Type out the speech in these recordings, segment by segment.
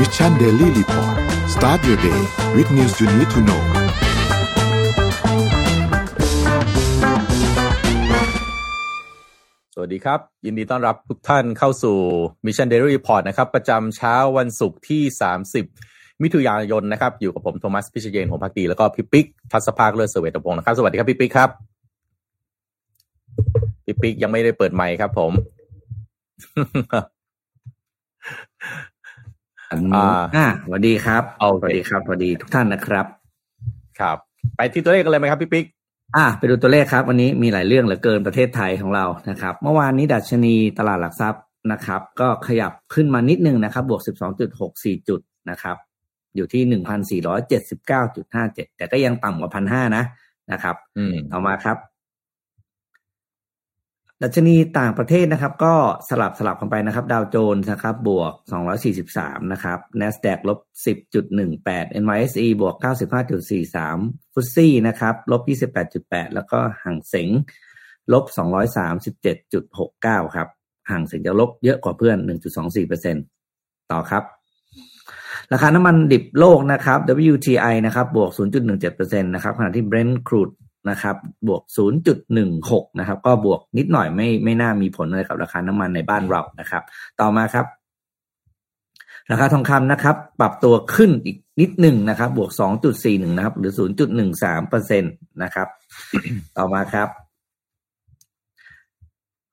Mission Daily Report start your day with news you need to know สวัสดีครับ ยินดีต้อนรับทุกท่านเข้าสู่ Mission Daily Report นะครับ ประจำเช้าวันศุกร์ที่ 30 มิถุนายนนะครับ อยู่กับผมโทมัสพิชเยนของพักดี แล้วก็พี่ปิ๊กทัศภาคเลือดเสวตพงศ์นะครับ สวัสดีครับพี่ปิ๊กครับพี่ปิ๊กยังไม่ได้เปิดไมค์ครับผม อ่าอ่าสวัสดีครับโอเคสวัสดีครับสวัสดีทุกท่านนะครับ ครับ ไปที่ตัวเลขกันเลยไหมครับพี่ปิ๊กอ่าไปดูตัวเลขครับ วันนี้มีหลายเรื่องเหลือเกินประเทศไทยของเรานะครับ เมื่อวานนี้ดัชนีตลาดหลักทรัพย์นะครับ ก็ขยับขึ้นมานิดนึงนะครับ บวก 12.64 จุดนะครับ อยู่ที่ 1,479.57 แต่ก็ยังต่ำกว่า 1,500 นะนะครับอืมต่อมาครับ ดัชนีต่างประเทศนะครับ ก็สลับสลับกันไปนะครับ ดาวโจนส์นะครับ บวก 243 นะครับ NASDAQ ลบ 10.18 NYSE บวก 95.43 ฟุตซี่นะครับ ลบ 28.8 แล้วก็ห่างเสงลบ 237.69 ครับ ห่างเสงจะลบเยอะกว่าเพื่อน 1.24%ต่อครับราคาน้ำมันดิบโลกนะครับ WTI นะครับ บวก 0.17%นะครับ ขณะที่ Brent crude นะครับบวก 0.16 นะครับ ก็บวกนิดหน่อยไม่ไม่น่ามีผลอะไรกับราคาน้ำมันในบ้านเรานะครับ ต่อมาครับราคาทองคำนะครับ ปรับตัวขึ้นอีกนิดหนึ่งนะครับ บวก 2.41 นะครับ หรือ 0.13เปอร์เซ็นต์นะครับ ต่อมาครับ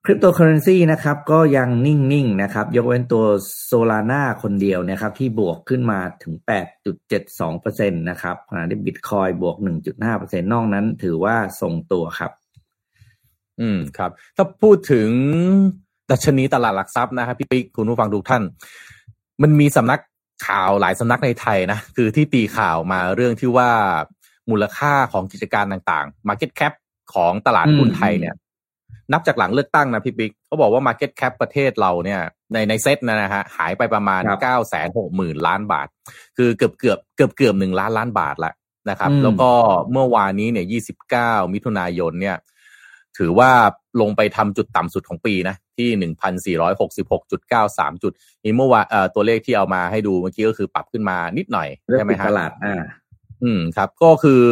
คริปโตเคอร์เรนซีนะครับก็ยังนิ่งๆนะครับยกเว้นตัว Solana คนเดียวนะครับที่บวกขึ้นมาถึง 8.72%นะครับขณะที่บิตคอยบวก 1.5%นอกนั้นถือว่าทรงตัวครับ อืมครับ ถ้าพูดถึงดัชนีตลาดหลักทรัพย์นะครับพี่ปิ๊กคุณผู้ฟังทุกท่าน มันมีสำนักข่าวหลายสำนักในไทยนะ คือที่ตีข่าวมาเรื่องที่ว่ามูลค่าของกิจการต่างๆ Market Cap ของตลาดหุ้นไทยเนี่ย นับจากหลังเลือกตั้งนะพี่ปิ๊กเขาบอกว่า Market Cap ประเทศเราเนี่ย ในในเซตนะนะฮะหายไปประมาณครับเก้าแสนหกหมื่นล้านบาท คือเกือบเกือบเกือบเกือบหนึ่งล้านล้านบาทละนะครับอืมแล้วก็เมื่อวานนี้เนี่ยยี่สิบเก้ามิถุนายนเนี่ย ถือว่าลงไปทำจุดต่ำสุดของปีนะ ที่หนึ่งพันสี่ร้อยหกสิบหกจุดเก้าสามจุดนี่เมื่อวานเอ่อตัวเลขที่เอามาให้ดูเมื่อกี้ก็คือปรับขึ้นมานิดหน่อยเรื่องใช่ไหมปิดฮะตลาดอ่าอืมครับ ก็คือ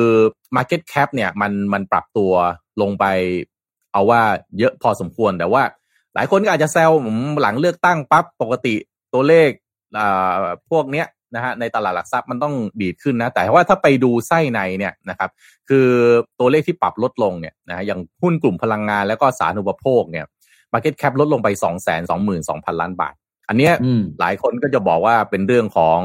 Market Cap เนี่ยมันมันปรับตัวลงไป เอาว่าเยอะพอสมควรแต่ว่า หลายคนก็อาจจะแซวผมหลังเลือกตั้งปั๊บปกติตัวเลขอ่าพวกเนี้ยนะฮะในตลาดหลักทรัพย์มันต้องดีดขึ้นนะ แต่ว่าถ้าไปดูไส้ในเนี่ยนะครับ คือตัวเลขที่ปรับลดลงเนี่ยนะฮะอย่างหุ้นกลุ่มพลังงานแล้วก็สาธารณูปโภคเนี่ย Market Cap ลดลงไป 2 2 2 0 0 0 ล้านบาท อันเนี้ยอืมหลายคนก็จะบอกว่าเป็นเรื่องของ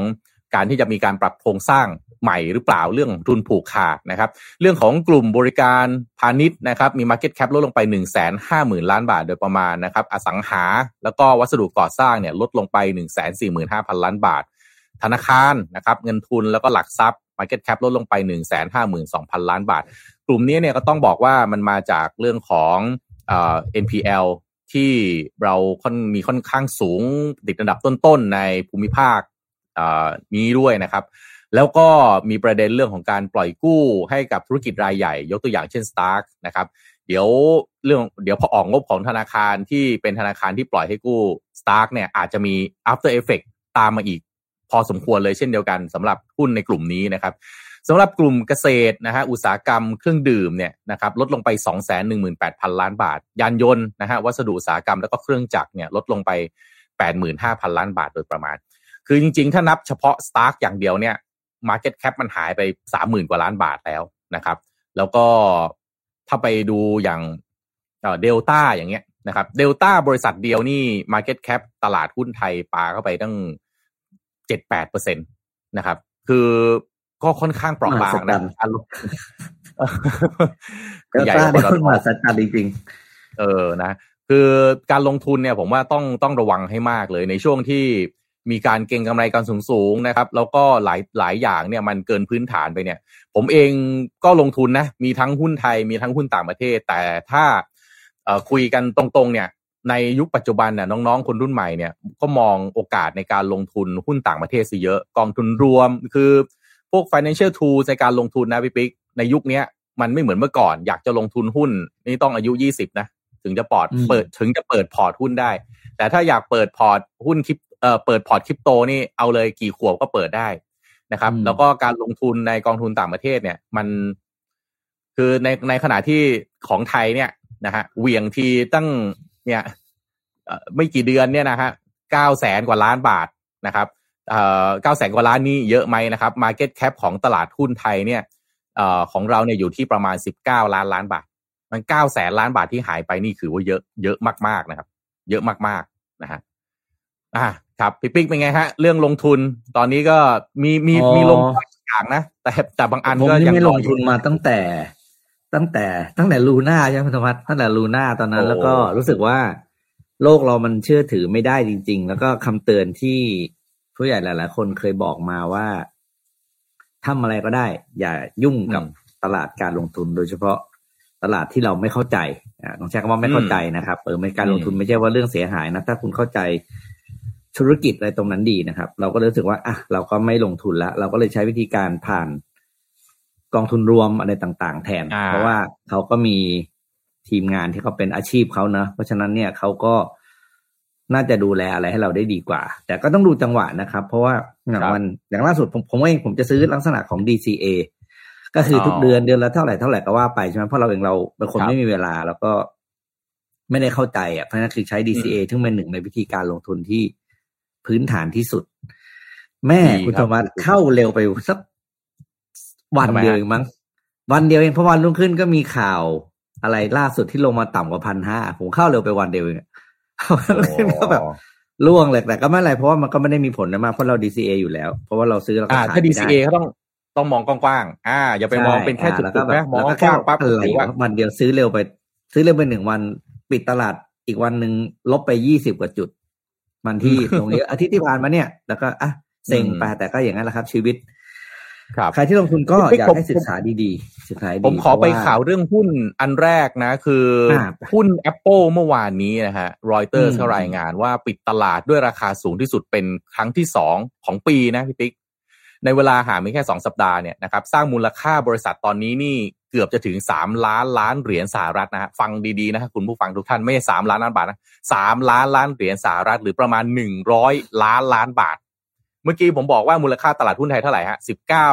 การที่จะมีการปรับโครงสร้าง ใหม่หรือเปล่าเรื่องทุนผูกขาดนะครับ เรื่องของกลุ่มบริการพาณิชย์นะครับมี Market Cap ลดลงไป 1 5 0 0 0 0 ล้านบาทโดยประมาณนะครับอสังหา แล้วก็วัสดุก่อสร้างเนี่ยลดลงไป 1 4 5 0 0 0 ล้านบาท ธนาคารนะครับเงินทุนแล้วก็หลักทรัพย์ Market Cap ลดลงไป 1 5 2 0 0 0 ล้านบาท กลุ่มนี้เนี่ยก็ต้องบอกว่ามันมาจากเรื่องของเอ่อ NPL ที่เราค่อนมีค่อนข้างสูงติดอันดับต้นๆในภูมิภาคนี้ด้วยนะครับ แล้วก็มีประเด็นเรื่องของการปล่อยกู้ให้กับธุรกิจรายใหญ่ ยกตัวอย่างเช่น Stark นะครับ เดี๋ยวเรื่องเดี๋ยวพอออกงบของธนาคารที่เป็นธนาคารที่ปล่อยให้กู้ Stark เนี่ยอาจจะมี after effect ตามมาอีก พอสมควรเลยเช่นเดียวกันสำหรับหุ้นในกลุ่มนี้นะครับสำหรับกลุ่มเกษตรนะฮะอุตสาหกรรมเครื่องดื่มเนี่ยนะครับลดลงไป 2 1 8 0 0 0 ล้านบาท ยานยนต์นะฮะวัสดุอุตสาหกรรมแล้วก็เครื่องจักรเนี่ยลดลงไป 85,000 ล้านบาทโดยประมาณ คือจริงๆ ถ้านับเฉพาะ Stark อย่างเดียวเนี่ย Market Cap มันหายไป30,000กว่าล้านบาทแล้วนะครับ แล้วก็ถ้าไปดูอย่างเดลต้าอย่างเงี้ยนะครับเดลต้าบริษัทเดียวนี่ Market Cap ตลาดหุ้นไทยปาเข้าไปตั้งเจ็ดแปดเปอร์เซ็นตนะครับ คือก็ค่อนข้างเปราะบางมหัศจรนะรย์อารมณ์เดลใหญ่ต้ากว่าได้ปตคนทมหัศจรรย์จริงเออนะคือการลงทุนเนี่ยผมว่าต้องต้องระวังให้มากเลยในช่วงที่ มีการเก็งกำไรการสูงสูงๆนะครับ แล้วก็หลายหลายอย่างเนี่ยมันเกินพื้นฐานไปเนี่ย ผมเองก็ลงทุนนะ มีทั้งหุ้นไทยมีทั้งหุ้นต่างประเทศ แต่ถ้าเอ่อคุยกันตรงๆเนี่ยในยุคปัจจุบันน่ะน้องๆ คนรุ่นใหม่เนี่ยก็มองโอกาสในการลงทุนหุ้นต่างประเทศซะเยอะ กองทุนรวมคือพวก financial tools ในการลงทุนนะพี่ปิ๊กในยุคเนี้ยมันไม่เหมือนเมื่อก่อน อยากจะลงทุนหุ้น นี่ต้องอายุยี่สิบนะ ถึงจะพอร์ตอืมเปิดถึงจะเปิดพอร์ตหุ้นได้ แต่ถ้าอยากเปิดพอร์ตหุ้นคริป เอ่อเปิดพอร์ตคริปโตนี่เอาเลยกี่ขวบก็เปิดได้นะครับอืมแล้วก็การลงทุนในกองทุนต่างประเทศเนี่ย มัน คือในในขณะที่ของไทยเนี่ยนะฮะเหวี่ยงทีตั้งเนี่ยเอ่อไม่กี่เดือนเนี่ยนะฮะเก้าแสนกว่าล้านบาทนะครับเอ่อเก้าแสนกว่าล้านนี่เยอะไหมนะครับ Market Cap ของตลาดหุ้นไทยเนี่ยเอ่อของเราเนี่ยอยู่ที่ประมาณสิบเก้าล้านล้านบาท มันเก้าแสนล้านบาทที่หายไปนี่คือว่าเยอะเยอะมากๆนะครับ เยอะมากๆนะฮะอ่า ครับพี่ปิ๊กเป็นไงฮะ เรื่องลงทุนตอนนี้ก็มีมีอ๋อมีลงบางอย่างนะแต่แต่บางอันผมก็นี่ยังไม่ลงทุนรออยู่มาตั้งแต่ ตั้งแต่ตั้งแต่ลูน่าใช่ไหมคุณธรรมะตั้งแต่ลูน่าตอนนั้นโอ้แล้วก็รู้สึกว่าโลกเรามันเชื่อถือไม่ได้จริง ๆ แล้วก็คำเตือนที่ผู้ใหญ่หลายๆคนเคยบอกมาว่าทำอะไรก็ได้ อย่ายุ่งกับตลาดการลงทุนโดยเฉพาะตลาดที่เราไม่เข้าใจอ่าต้องใช้คำว่าไม่เข้าใจนะครับเออเป็นการลงทุนไม่ใช่ว่าเรื่องเสียหายนะ ถ้าคุณเข้าใจ ธุรกิจอะไรตรงนั้นดีนะครับ เราก็รู้สึกว่าอะเราก็ไม่ลงทุนแล้วเราก็เลยใช้วิธีการผ่านกองทุนรวมอะไรต่าง ๆ แทนอ่าเพราะว่าเขาก็มีทีมงานที่เขาเป็นอาชีพเขาเนอะเพราะฉะนั้นเนี่ยเขาก็น่าจะดูแลอะไรให้เราได้ดีกว่า แต่ก็ต้องดูจังหวะนะครับ เพราะว่าอย่างวันอย่างล่าสุดผมผมเองผมจะซื้อลักษณะของ DCA ก็คือทุกเดือนเดือนละเท่าไหร่เท่าไหร่ก็ว่าไปใช่ไหมเพราะเราเองเราเป็นคนครับไม่มีเวลา แล้วก็ไม่ได้เข้าใจอะเพราะฉะนั้นคือใช้ DCA ซึ่งเป็นหนึ่งในวิธีการลงทุนที่ พื้นฐานที่สุด แม่ดีคุณคธรัรบรมะเข้าเร็วไปสักวันทำไมฮะเดียวเองมั้งวันเดียวเองเพราะวันรุ่งขึ้นก็มีข่าวอะไรล่าสุดที่ลงมาต่ำกว่าพันห้าผมเข้าเร็วไปวันเดียวเองอะก็แบบล่วงเลยแต่ก็ไม่เป็นไรเพราะว่ามันก็ไม่ได้มีผลนะมากเพราะเรา DCA อยู่แล้ว เพราะว่าเราซื้อเราก็อ่าขายถ้าไม่ได้ DCA เขาต้องต้องมองกว้างๆอ่า อย่าไปมองเป็นแค่จุใช่ดๆนะมองแล้วกว้างๆปั๊บอะไรถือว่าวะวันเดียวซื้อเร็วไป ซื้อเร็วไปหนึ่งวัน ปิดตลาดอีกวันหนึ่งลบไปยี่สิบกว่าจุด วันที่ตรงนี้อาทิตย์ที่ผ่านมาเนี่ย แล้วก็อะเซ็งไปแต่ก็อย่างนั้นแหละครับ ชีวิตครับใครที่ลงทุนก็เฮ้ยอยากผมให้ศึกษาดีๆศึกษาดีๆผมขอไปเพระข่าวเรื่องหุ้นอันแรกนะ คืออาหุ้น Apple เมื่อวานนี้นะฮะรอยเตอร์อืมก็รายงานว่าปิดตลาดด้วยราคาสูงที่สุดเป็นครั้งที่สองของปีนะพี่ติ๊กในเวลาห่างไม่แค่สองสัปดาห์เนี่ยนะครับ สร้างมูลค่าบริษัทตอนนี้นี่ เกือบจะถึงสามล้านล้านเหรียญสหรัฐนะฮะฟังดีๆนะฮะคุณผู้ฟังทุกท่านไม่ใช่สามล้านล้านบาทนะสามล้านล้านเหรียญสหรัฐ หรือประมาณหนึ่งร้อยล้านล้านบาท เมื่อกี้ผมบอกว่ามูลค่าตลาดหุ้นไทยเท่าไหร่ฮะสิบเก้า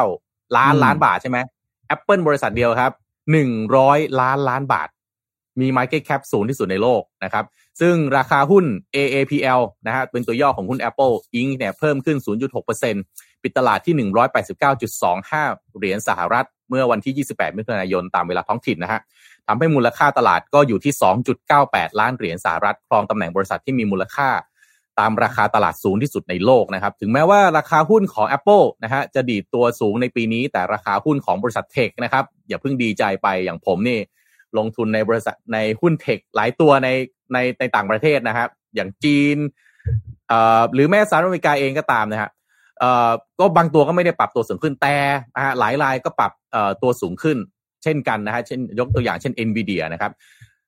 ล้านล้านบาทใช่ไหม Apple บริษัทเดียวครับหนึ่งร้อยล้านล้านบาท มี Market Cap สูงที่สุดในโลกนะครับ ซึ่งราคาหุ้น AAPL นะฮะเป็นตัวย่อของหุ้น Apple Inc. เนี่ยเพิ่มขึ้น 0.6%ปิดตลาดที่ 189.25 เหรียญสหรัฐ เมื่อวันที่ 28 มิถุนายนตามเวลาท้องถิ่นนะฮะทำให้มูลค่าตลาดก็อยู่ที่ 2.98 ล้านเหรียญสหรัฐ ครองตำแหน่งบริษัทที่มีมูลค่าตามราคาตลาดสูงที่สุดในโลกนะครับ ถึงแม้ว่าราคาหุ้นของ Apple นะฮะจะดีดตัวสูงในปีนี้ แต่ราคาหุ้นของบริษัทเทคนะครับ อย่าเพิ่งดีใจไปอย่างผมนี่ ลงทุนในบริษัทในหุ้นเทคหลายตัวในในในต่างประเทศนะครับ อย่างจีนเอ่อหรือแม้สหรัฐอเมริกาเองก็ตามนะฮะ ก็บางตัวก็ไม่ได้ปรับตัวสูงขึ้นแต่ะหลายรายก็ปรับตัวสูงขึ้น เช่นกันนะฮะเช่นยกตัวอย่างเช่น NVIDIA นะครับ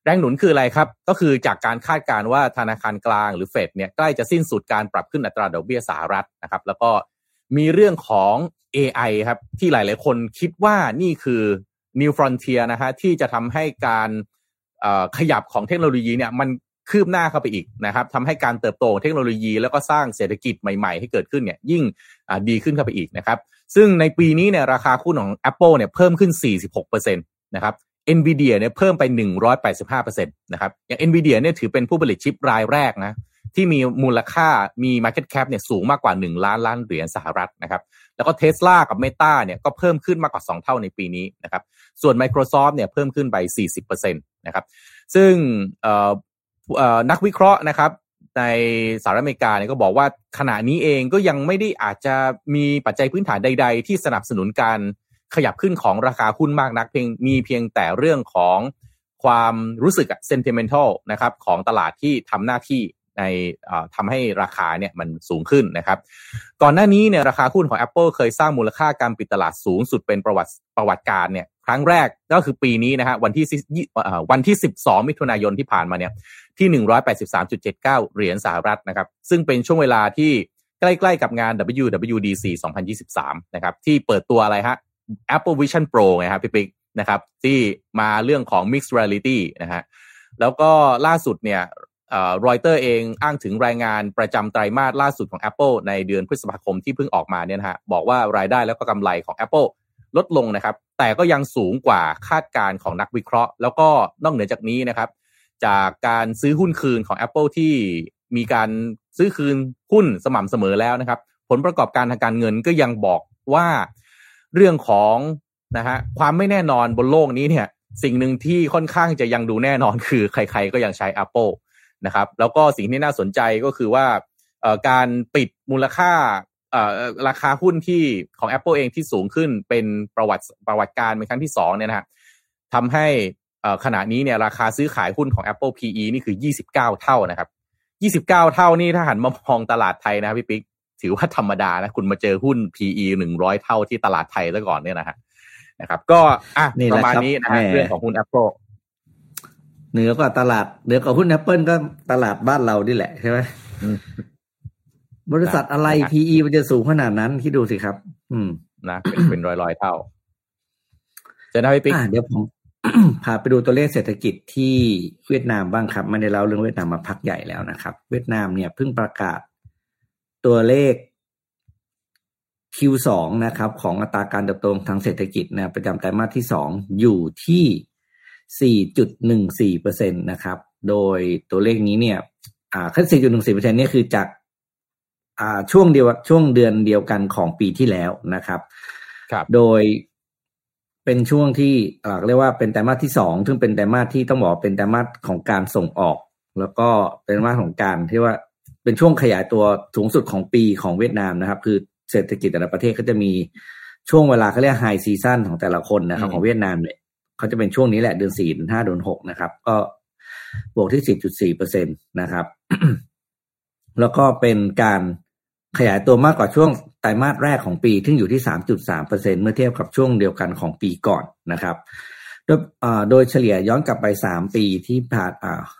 แรงหนุนคืออะไรครับ ก็คือจากการคาดการณ์ว่าธนาคารกลางหรือเฟดเนี่ยใกล้จะสิ้นสุดการปรับขึ้นอัตราดอกเบี้ยสหรัฐนะครับ แล้วก็มีเรื่องของ AI ครับที่หลาย ๆ คนคิดว่านี่คือ New Frontier นะฮะที่จะทำให้การขยับของเทคโนโลยีเนี่ยมัน คืบหน้าเข้าไปอีกนะครับทำให้การเติบโตของเทคโนโลยี แล้วก็สร้างเศรษฐกิจใหม่ๆ ให้เกิดขึ้นเนี่ยยิ่งดีขึ้นเข้าไปอีกนะครับซึ่งในปีนี้เนี่ยราคาหุ้นของ Apple เนี่ยเพิ่มขึ้น 46%นะครับ NVIDIA เนี่ยเพิ่มไป 185%นะครับอย่าง NVIDIA เนี่ยถือเป็นผู้ผลิตชิปรายแรกนะที่มีมูลค่ามี Market Cap เนี่ยสูงมากกว่า 1 ล้านล้านเหรียญสหรัฐนะครับแล้วก็ Tesla กับ Meta เนี่ยก็เพิ่มขึ้นมากกว่า 2 เท่าในปีนี้นะครับส่วน Microsoft เนี่ยเพิ่มขึ้นไป 40%นะครับซึ่ง นักวิเคราะห์นะครับ ในสหรัฐอเมริกาเนี่ยก็บอกว่าขณะนี้เองก็ยังไม่ได้อาจจะมีปัจจัยพื้นฐานใด ๆ ที่สนับสนุนการขยับขึ้นของราคาหุ้นมากนักเพียงมีเพียงแต่เรื่องของความรู้สึกอะ sentimental นะครับของตลาดที่ทำหน้าที่ ในทำให้ราคาเนี่ยมันสูงขึ้นนะครับ ก่อนหน้านี้เนี่ยราคาหุ้นของ Apple เคยสร้างมูลค่าการปิดตลาดสูงสุดเป็นประวัติประวัติการเนี่ยครั้งแรกก็คือปีนี้นะฮะวันที่วันที่ 12 มิถุนายนที่ผ่านมาเนี่ยที่ 183.79 เหรียญสหรัฐนะครับ ซึ่งเป็นช่วงเวลาที่ใกล้ๆกับงาน WWDC 2023 นะครับ ที่เปิดตัวอะไรฮะ Apple Vision Pro ไงครับพี่ปิ๊กนะครับ ที่มาเรื่องของ Mixed Reality นะฮะแล้วก็ล่าสุดเนี่ย รอยเตอร์เองอ้างถึงรายงานประจำไตรมาสล่าสุดของ Apple ในเดือนพฤษภาคมที่เพิ่งออกมาเนี่ยนะฮะบอกว่ารายได้แล้วก็กำไรของ Apple ลดลงนะครับ แต่ก็ยังสูงกว่าคาดการณ์ของนักวิเคราะห์ แล้วก็นอกเหนือจากนี้นะครับ จากการซื้อหุ้นคืนของ Apple ที่มีการซื้อคืนหุ้นสม่ำเสมอแล้วนะครับ ผลประกอบการทางการเงินก็ยังบอกว่าเรื่องของนะฮะความไม่แน่นอนบนโลกนี้เนี่ย สิ่งหนึ่งที่ค่อนข้างจะยังดูแน่นอนคือใคร ๆ ก็ยังใช้ Apple นะครับ แล้วก็สิ่งที่น่าสนใจก็คือว่าการปิดมูลค่าราคาหุ้นที่ของ Apple เองที่สูงขึ้นเป็นประวัติประวัติการเป็นครั้งที่สองเนี่ยนะฮะทำให้ขณะนี้เนี่ยราคาซื้อขายหุ้นของ Apple PE นี่คือ 29 เท่านะครับ 29 เท่านี่ถ้าหันมามองตลาดไทยนะพี่ปิ๊กถือว่าธรรมดานะคุณมาเจอหุ้น PE 100 เท่าที่ตลาดไทยซะก่อนเนี่ยนะฮะนะครับ ก็อะประมาณนี้นะฮะเรื่องของหุ้น Apple เหนือกว่าตลาดเหนือกว่าหุ้น Apple ก็ตลาดบ้านเราดิแหละใช่ไหมบริษัทอะไร PE มันจะสูงขนาดนั้นคิดดูสิครับ อืม นะเป็นร้อยร้อยเท่า จะได้พี่ปิ๊กเดี๋ยวผมพาไปดูตัวเลขเศรษฐกิจที่เวียดนามบ้างครับไม่ได้เล่าเรื่องเวียดนามมาพักใหญ่แล้วนะครับ เวียดนามเนี่ยเพิ่งประกาศตัวเลข Q2 นะครับ ของอัตราการเติบโตทางเศรษฐกิจนะประจำไตรมาสที่สองอยู่ที่ 4.14%นะครับ โดยตัวเลขนี้เนี่ยอ่าแค่4.14%เนี่ยคือจากอ่าช่วงเดียวช่วงเดือนเดียวกันของปีที่แล้วนะครับครับ โดยเป็นช่วงที่อ่าเรียกว่าเป็นไตรมาสที่สองซึ่งเป็นไตรมาสที่ต้องบอกเป็นไตรมาสของการส่งออก แล้วก็เป็นไตรมาสของการที่ว่าเป็นช่วงขยายตัวสูงสุดของปีของเวียดนามนะครับ คือเศรษฐกิจแต่ละประเทศก็จะมีช่วงเวลาเขาเรียก high season ของแต่ละคนนะครับ ของเวียดนามเนี่ย เขาจะเป็นช่วงนี้แหละเดือนสี่เดือนห้าเดือนหกนะครับ ก็บวกที่สิบจุดสี่เปอร์เซ็นตนะครับ แล้วก็เป็นการขยายตัวมากกว่าช่วงไตรมาสแรกของปีที่อยู่ที่สามจุดสามเปอร์เซ็นต์เมื่อเทียบกับช่วงเดียวกันของปีก่อนนะครับ โดยโดยเฉลี่ยย้อนกลับไปสามปีที่ผ่าน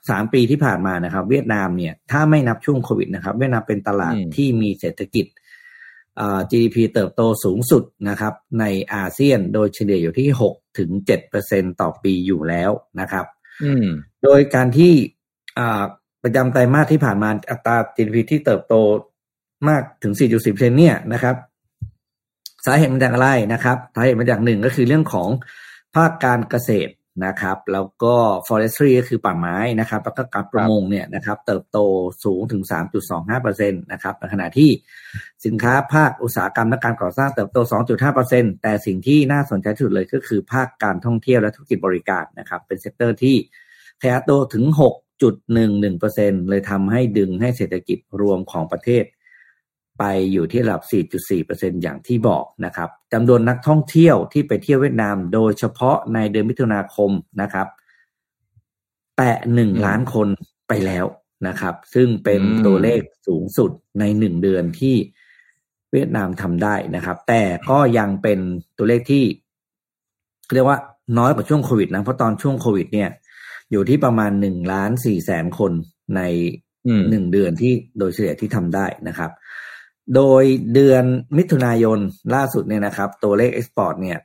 สามปีที่ผ่านมานะครับ เวียดนามเนี่ย ถ้าไม่นับช่วงโควิดนะครับ เวียดนามเป็นตลาดที่มีเศรษฐกิจ GDP เติบโตสูงสุดนะครับ ในอาเซียนโดยเฉลี่ยอยู่ที่หก ถึงเจ็ดเปอร์เซ็นต่อปีอยู่แล้วนะครับโดยการที่ประจำไตรมาสที่ผ่านมาอัตรา GDP ที่เติบโตมากถึง 4.10%เนี่ยนะครับ สาเหตุมาจากอะไรนะครับ สาเหตุมาจากหนึ่งก็คือเรื่องของภาคการเกษตร นะครับ แล้วก็ forestry ก็คือป่าไม้นะครับ แล้วก็การประมงเนี่ยนะครับ เติบโตสูงถึง 3.25%นะครับในขณะที่สินค้าภาคอุตสาหกรรมและการก่อสร้างเติบโต 2.5%แต่สิ่งที่น่าสนใจที่สุดเลยก็คือภาคการท่องเที่ยวและธุรกิจบริการนะครับ เป็น sector ที่ขยายโตถึง 6.11%เลยทำให้ดึงให้เศรษฐกิจรวมของประเทศ ไปอยู่ที่ระดับ 4.4%อย่างที่บอกนะครับจำนวนนักท่องเที่ยวที่ไปเที่ยวเวียดนาม โดยเฉพาะในเดือนมิถุนาคมนะครับ แตะหนึ่งล้านคนไปแล้วนะครับ ซึ่งเป็นตัวเลขสูงสุดในหนึ่งเดือนที่เวียดนามทำได้นะครับ แต่ก็ยังเป็นตัวเลขที่เรียกว่าน้อยกว่าช่วงโควิดนะ เพราะตอนช่วงโควิด เนี่ย อยู่ที่ประมาณหนึ่งล้านสี่แสนคนในหนึ่งเดือนที่โดยเฉลี่ยที่ทำได้นะครับ โดยเดือนมิถุนายนล่าสุดเนี่ยนะครับ ตัวเลขเอ็กซ์พอร์ตเนี่ย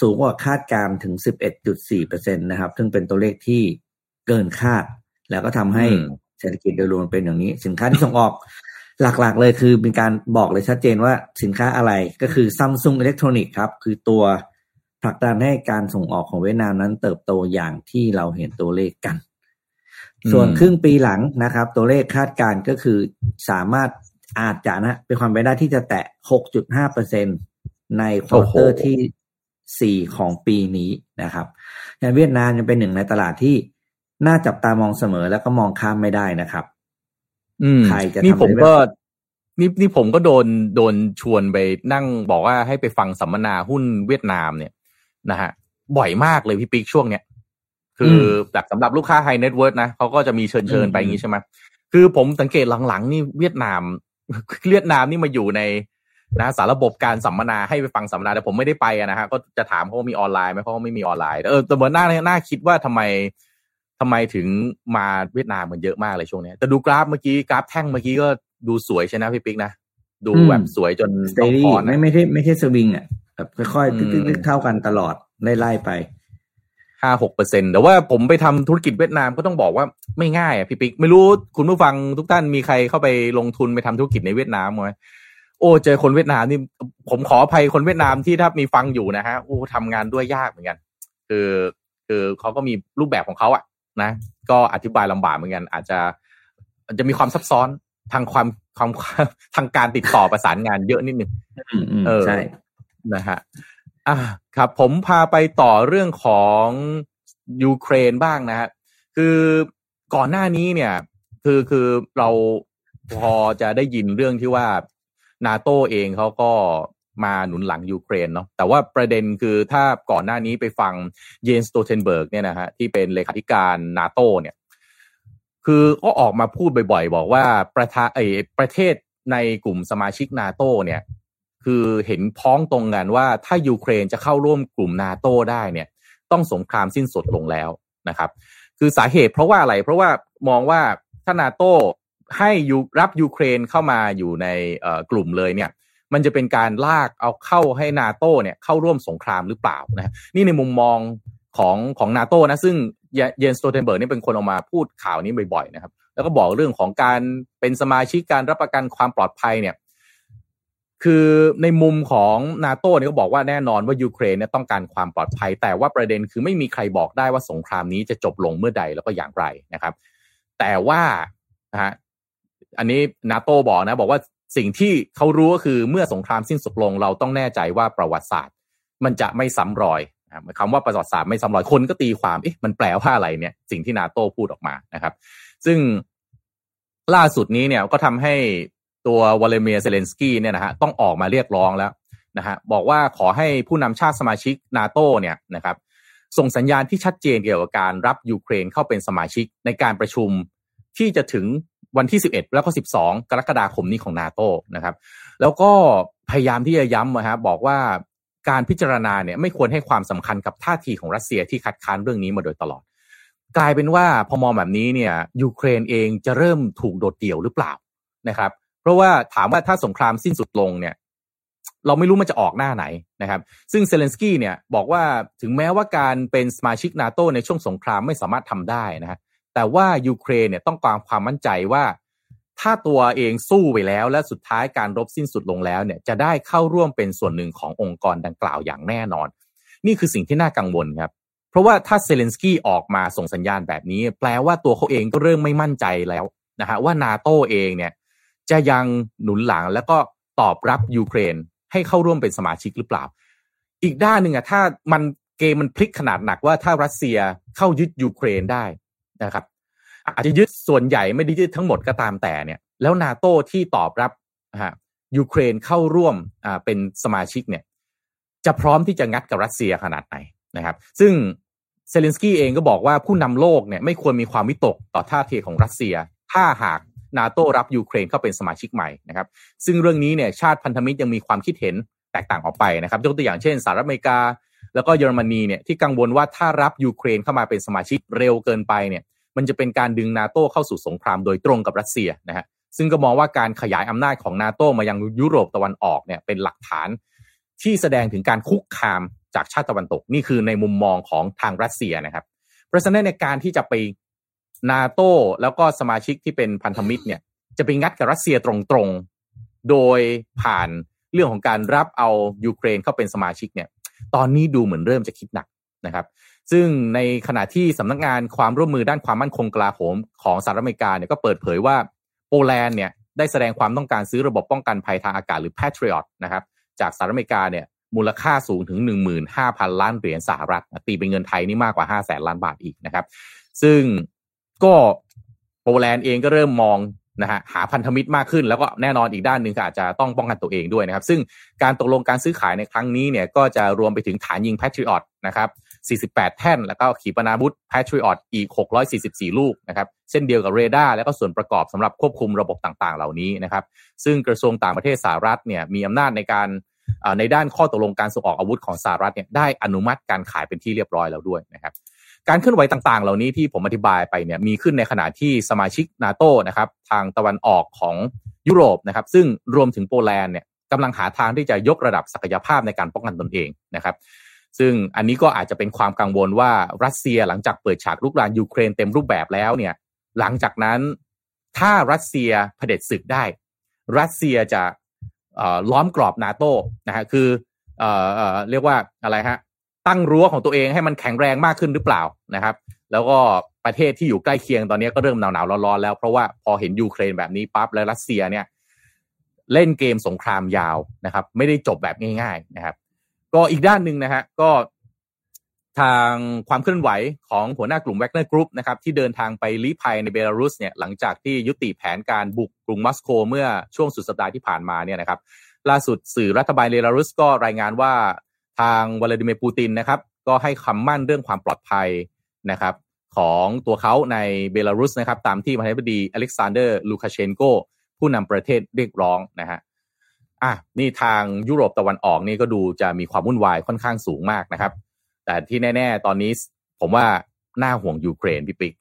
สูงกว่าคาดการถึง 11.4%นะครับ ซึ่งเป็นตัวเลขที่เกินคาด แล้วก็ทำให้เศรษฐกิจโดยรวมเป็นอย่างนี้ สินค้าที่ส่งออกหลักๆ เลยคือมีการบอกเลยชัดเจนว่าสินค้าอะไรก็คือซัมซุงอิเล็กทรอนิกส์ครับ คือตัวผลักดันให้การส่งออกของเวียดนามนั้นเติบโตอย่างที่เราเห็นตัวเลขกัน ส่วนครึ่งปีหลังนะครับ ตัวเลขคาดการก็คือสามารถ อาจจะนะเป็นความไปได้ที่จะแตะ 6.5เปอร์เซ็นต์ใน quarter ที่ 4 ของปีนี้นะครับอย่างเวียดนามยังเป็นหนึ่งในตลาดที่น่าจับตามองเสมอแล้วก็มองข้ามไม่ได้นะครับอืมใครจะนี่ผมก็นี่นี่ผมก็โดนโดนชวนไปนั่งบอกว่าให้ไปฟังสัมมนาหุ้นเวียดนามเนี่ยนะฮะบ่อยมากเลยพี่ปิ๊กช่วงเนี้ยคือแบบสำหรับลูกค้า high net worth นะเขาก็จะมีเชิญเชิญไปอย่างนี้ใช่ไหมคือผมสังเกตหลังๆ นี่เวียดนาม เวียดนามนี่มาอยู่ในนะสารระบบการสัมมนาให้ไปฟังสัมมนาแต่ผมไม่ได้ไปนะฮะก็จะถามเขาว่ามีออนไลน์ไหมเขาไม่มีออนไลน์เออแต่เหมือนน่าน่าคิดว่าทำไมทำไมถึงมาเวียดนามมันเยอะมากเลยช่วงนี้แต่ดูกราฟเมื่อกี้กราฟแท่งเมื่อกี้ก็ดูสวยใช่ไหมพี่ปิ๊กนะดูแบบสวยจนต้องพอนไม่ไม่ใช่ไม่ใช่สวิงอะแบบค่อยๆตึ๊กๆเท่ากันตลอดไล่ๆไป ห้าหกเปอร์เซ็นแต่ว่าผมไปทำธุรกิจเวียดนามก็ต้องบอกว่าไม่ง่ายอะพี่ปิ๊กไม่รู้คุณผู้ฟังทุกท่านมีใครเข้าไปลงทุนไปทำธุรกิจในเวียดนามไหมโอ้เจอคนเวียดนามนี่ผมขออภัยคนเวียดนามที่ถ้ามีฟังอยู่นะฮะโอ้ทำงานด้วยยากเหมือนกัน คือคือเขาก็มีรูปแบบของเขาอะนะ ก็อธิบายลำบากเหมือนกัน อาจจะจะมีความซับซ้อนทางความความทางการติดต่อประสานงานเยอะนิดนึงเออใช่นะฮะ อ่าครับ ผมพาไปต่อเรื่องของยูเครนบ้างนะฮะคือก่อนหน้านี้เนี่ย คือคือเราพอจะได้ยินเรื่องที่ว่านาโตเองเขาก็มาหนุนหลังยูเครนเนาะแต่ว่าประเด็นคือถ้าก่อนหน้านี้ไปฟังเยนส์ สโตลเทนเบิร์กเนี่ยนะฮะที่เป็นเลขาธิการนาโตเนี่ย คือก็ออกมาพูดบ่อยๆ บอกว่าประธาไอประเทศในกลุ่มสมาชิกนาโตเนี่ย คือเห็นพ้องตรงกันว่าถ้ายูเครนจะเข้าร่วมกลุ่มนาโตได้เนี่ย ต้องสงครามสิ้นสุดลงแล้วนะครับ คือสาเหตุเพราะว่าอะไร เพราะว่ามองว่าถ้านาโตให้ยูรับยูเครนเข้ามาอยู่ในกลุ่มเลยเนี่ย มันจะเป็นการลากเอาเข้าให้นาโตเนี่ยเข้าร่วมสงครามหรือเปล่านะนี่ในมุมมองของของนาโตนะซึ่งเยนสโตเทนเบิร์กนี่เป็นคนออกมาพูดข่าวนี้บ่อยๆนะครับ แล้วก็บอกเรื่องของการเป็นสมาชิกการรับประกันความปลอดภัยเนี่ย คือในมุมของนาโต้เนี่ยก็บอกว่าแน่นอนว่ายูเครนเนี่ยต้องการความปลอดภัย แต่ว่าประเด็นคือไม่มีใครบอกได้ว่าสงครามนี้จะจบลงเมื่อใดแล้วก็อย่างไรนะครับ แต่ว่านะฮะอันนี้นาโต้บอกนะ บอกว่าสิ่งที่เขารู้ก็คือเมื่อสงครามสิ้นสุดลง เราต้องแน่ใจว่าประวัติศาสตร์ มันจะไม่ซ้ำรอยคำว่าประวัติศาสตร์ไม่ซ้ำรอยคนก็ตีความเอ๊ะมันแปลว่าอะไรเนี่ย สิ่งที่นาโต้พูดออกมานะครับ ซึ่งล่าสุดนี้เนี่ยก็ทำให้ ตัวโวโลดิเมียร์เซเลนสกี้เนี่ยนะฮะต้องออกมาเรียกร้องแล้วนะฮะบอกว่าขอให้ผู้นำชาติสมาชิกนาโตเนี่ยนะครับส่งสัญญาณที่ชัดเจนเกี่ยวกับการรับยูเครนเข้าเป็นสมาชิกในการประชุมที่จะถึงวันที่ 11 แล้วก็ 12 กรกฎาคมนี้ของนาโตนะครับ แล้วก็พยายามที่จะย้ำนะฮะบอกว่าการพิจารณาเนี่ยไม่ควรให้ความสำคัญกับท่าทีของรัสเซียที่คัดค้านเรื่องนี้มาโดยตลอด กลายเป็นว่าพอมองแบบนี้เนี่ยยูเครนเองจะเริ่มถูกโดดเดี่ยวหรือเปล่านะครับ เพราะว่าถามว่าถ้าสงครามสิ้นสุดลงเนี่ย เราไม่รู้มันจะออกหน้าไหนนะครับ ซึ่งเซเลนสกี้เนี่ยบอกว่าถึงแม้ว่าการเป็นสมาชิกนาโตในช่วงสงครามไม่สามารถทำได้นะฮะแต่ว่ายูเครนเนี่ยต้องการความมั่นใจว่าถ้าตัวเองสู้ไปแล้ว และสุดท้ายการรบสิ้นสุดลงแล้วเนี่ยจะได้เข้าร่วมเป็นส่วนหนึ่งขององค์กรดังกล่าวอย่างแน่นอน นี่คือสิ่งที่น่ากังวลครับ เพราะว่าถ้าเซเลนสกี้ออกมาส่งสัญญาณแบบนี้ แปลว่าตัวเขาเองก็เริ่มไม่มั่นใจแล้วนะฮะว่านาโตเองเนี่ย จะยังหนุนหลังแล้วก็ตอบรับยูเครนให้เข้าร่วมเป็นสมาชิกหรือเปล่า อีกด้านหนึ่งอะถ้ามันเกมมันพลิกขนาดหนักว่าถ้ารัสเซียเข้ายึดยูเครนได้นะครับ อาจจะยึดส่วนใหญ่ไม่ได้ยึดทั้งหมดก็ตามแต่เนี่ย แล้วนาโต้ที่ตอบรับฮะยูเครนเข้าร่วมอ่าเป็นสมาชิกเนี่ย จะพร้อมที่จะงัดกับรัสเซียขนาดไหนนะครับ ซึ่งเซเลนสกี้เองก็บอกว่าผู้นำโลกเนี่ยไม่ควรมีความวิตกต่อท่าทีของรัสเซีย ถ้าหาก นาโต้รับยูเครนเข้าเป็นสมาชิกใหม่นะครับซึ่งเรื่องนี้เนี่ยชาติพันธมิตรยังมีความคิดเห็นแตกต่างออกไปนะครับยกตัวอย่างเช่นสหรัฐอเมริกา แล้วก็เยอรมนีเนี่ยที่กังวลว่าถ้ารับยูเครนเข้ามาเป็นสมาชิกเร็วเกินไปเนี่ยมันจะเป็นการดึงนาโต้เข้าสู่สงครามโดยตรงกับรัสเซียนะฮะซึ่งก็มองว่าการขยายอำนาจของนาโต้มายังยุโรปตะวันออกเนี่ยเป็นหลักฐานที่แสดงถึงการคุกคามจากชาติตะวันตก นี่คือในมุมมองของทางรัสเซียนะครับ เพราะฉะนั้นในการที่จะไป นาโต้แล้วก็สมาชิกที่เป็นพันธมิตรเนี่ย จะไปงัดกับรัสเซียตรงๆ โดยผ่านเรื่องของการรับเอายูเครนเข้าเป็นสมาชิกเนี่ย ตอนนี้ดูเหมือนเริ่มจะคิดหนักนะครับ ซึ่งในขณะที่สำนักงานความร่วมมือด้านความมั่นคงกลาโหมของสหรัฐอเมริกาเนี่ยก็เปิดเผยว่าโปแลนด์เนี่ยได้แสดงความต้องการซื้อระบบป้องกันภัยทางอากาศหรือ Patriot นะครับจากสหรัฐอเมริกาเนี่ยมูลค่าสูงถึง 15,000 ล้านเหรียญสหรัฐตีเป็นเงินไทยนี่มากกว่า 5 0 0แสนล้านบาทอีกนะครับ ซึ่ง ก็โปแลนด์เองก็เริ่มมองนะฮะหาพันธมิตรมากขึ้น แล้วก็แน่นอนอีกด้านหนึ่งก็อาจจะต้องป้องกันตัวเองด้วยนะครับ ซึ่งการตกลงการซื้อขายในครั้งนี้เนี่ยก็จะรวมไปถึงฐานยิง Patriot นะครับ48 แท่น แล้วก็ขีปนาวุธ Patriot อีก 644 ลูกนะครับ เช่นเดียวกับเรดาร์และก็ส่วนประกอบสำหรับควบคุมระบบต่างๆ เหล่านี้นะครับ ซึ่งกระทรวงต่างประเทศสหรัฐเนี่ยมีอำนาจในการในด้านข้อตกลงการส่งออกอาวุธของสหรัฐเนี่ยได้อนุมัติการขายเป็นที่เรียบร้อยแล้วด้วยนะครับ การเคลื่อนไหวต่างๆ เหล่านี้ที่ผมอธิบายไปเนี่ยมีขึ้นในขณะที่สมาชิกนาโตนะครับทางตะวันออกของยุโรปนะครับ ซึ่งรวมถึงโปแลนด์เนี่ยกำลังหาทางที่จะยกระดับศักยภาพในการป้องกันตนเองนะครับ ซึ่งอันนี้ก็อาจจะเป็นความกังวลว่ารัสเซียหลังจากเปิดฉากลุกรานยูเครนเต็มรูปแบบแล้วเนี่ย หลังจากนั้นถ้ารัสเซียเผด็จศึกได้ รัสเซียจะล้อมกรอบนาโตนะฮะคือเอ่อเรียกว่าอะไรฮะ ตั้งรั้วของตัวเองให้มันแข็งแรงมากขึ้นหรือเปล่านะครับ แล้วก็ประเทศที่อยู่ใกล้เคียงตอนนี้ก็เริ่มหนาวๆร้อนๆแล้ว เพราะว่าพอเห็นยูเครนแบบนี้ปั๊บแล้วรัสเซียเนี่ยเล่นเกมสงครามยาวนะครับ ไม่ได้จบแบบง่าย ๆนะครับ ก็อีกด้านหนึ่งนะฮะก็ทางความเคลื่อนไหวของหัวหน้ากลุ่มแวกเนอร์กรุ๊ปนะครับที่เดินทางไปลี้ภัยในเบลารุสเนี่ยหลังจากที่ยุติแผนการบุกกรุงมอสโกเมื่อช่วงสุดสัปดาห์ที่ผ่านมาเนี่ยนะครับ ล่าสุดสื่อรัฐบาลเบลารุสก็รายงานว่า ทางวลาดิเมียร์ปูตินนะครับ ก็ให้คำมั่นเรื่องความปลอดภัยนะครับ ของตัวเขาในเบลารุสนะครับ ตามที่ประธานาธิบดีอเล็กซานเดอร์ลูคาเชนโกผู้นำประเทศเรียกร้องนะฮะอะนี่ทางยุโรปตะวันออกนี่ก็ดูจะมีความวุ่นวายค่อนข้างสูงมากนะครับ แต่ที่แน่ ๆ ตอนนี้ผมว่าน่าห่วงยูเครนพี่ปิ๊ก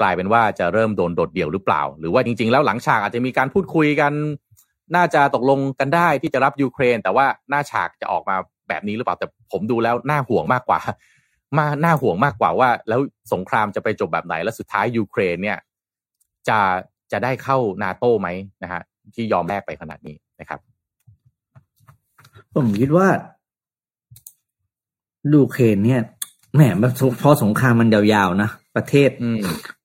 กลายเป็นว่าจะเริ่มโดนโดดเดี่ยวหรือเปล่า หรือว่าจริง ๆ แล้วหลังฉากอาจจะมีการพูดคุยกัน น่าจะตกลงกันได้ที่จะรับยูเครน แต่ว่าหน้าฉากจะออกมา แบบนี้หรือเปล่าแต่ผมดูแล้วน่าห่วงมากกว่า มาน่าห่วงมากกว่าว่า แล้วสงครามจะไปจบแบบไหน แล้วสุดท้ายยูเครนเนี่ย จะจะได้เข้านาโต้ไหมนะฮะที่ยอมแลกไปขนาดนี้นะครับ ผมคิดว่ายูเครนเนี่ยแหมพอสงครามมันยาวๆนะประเทศ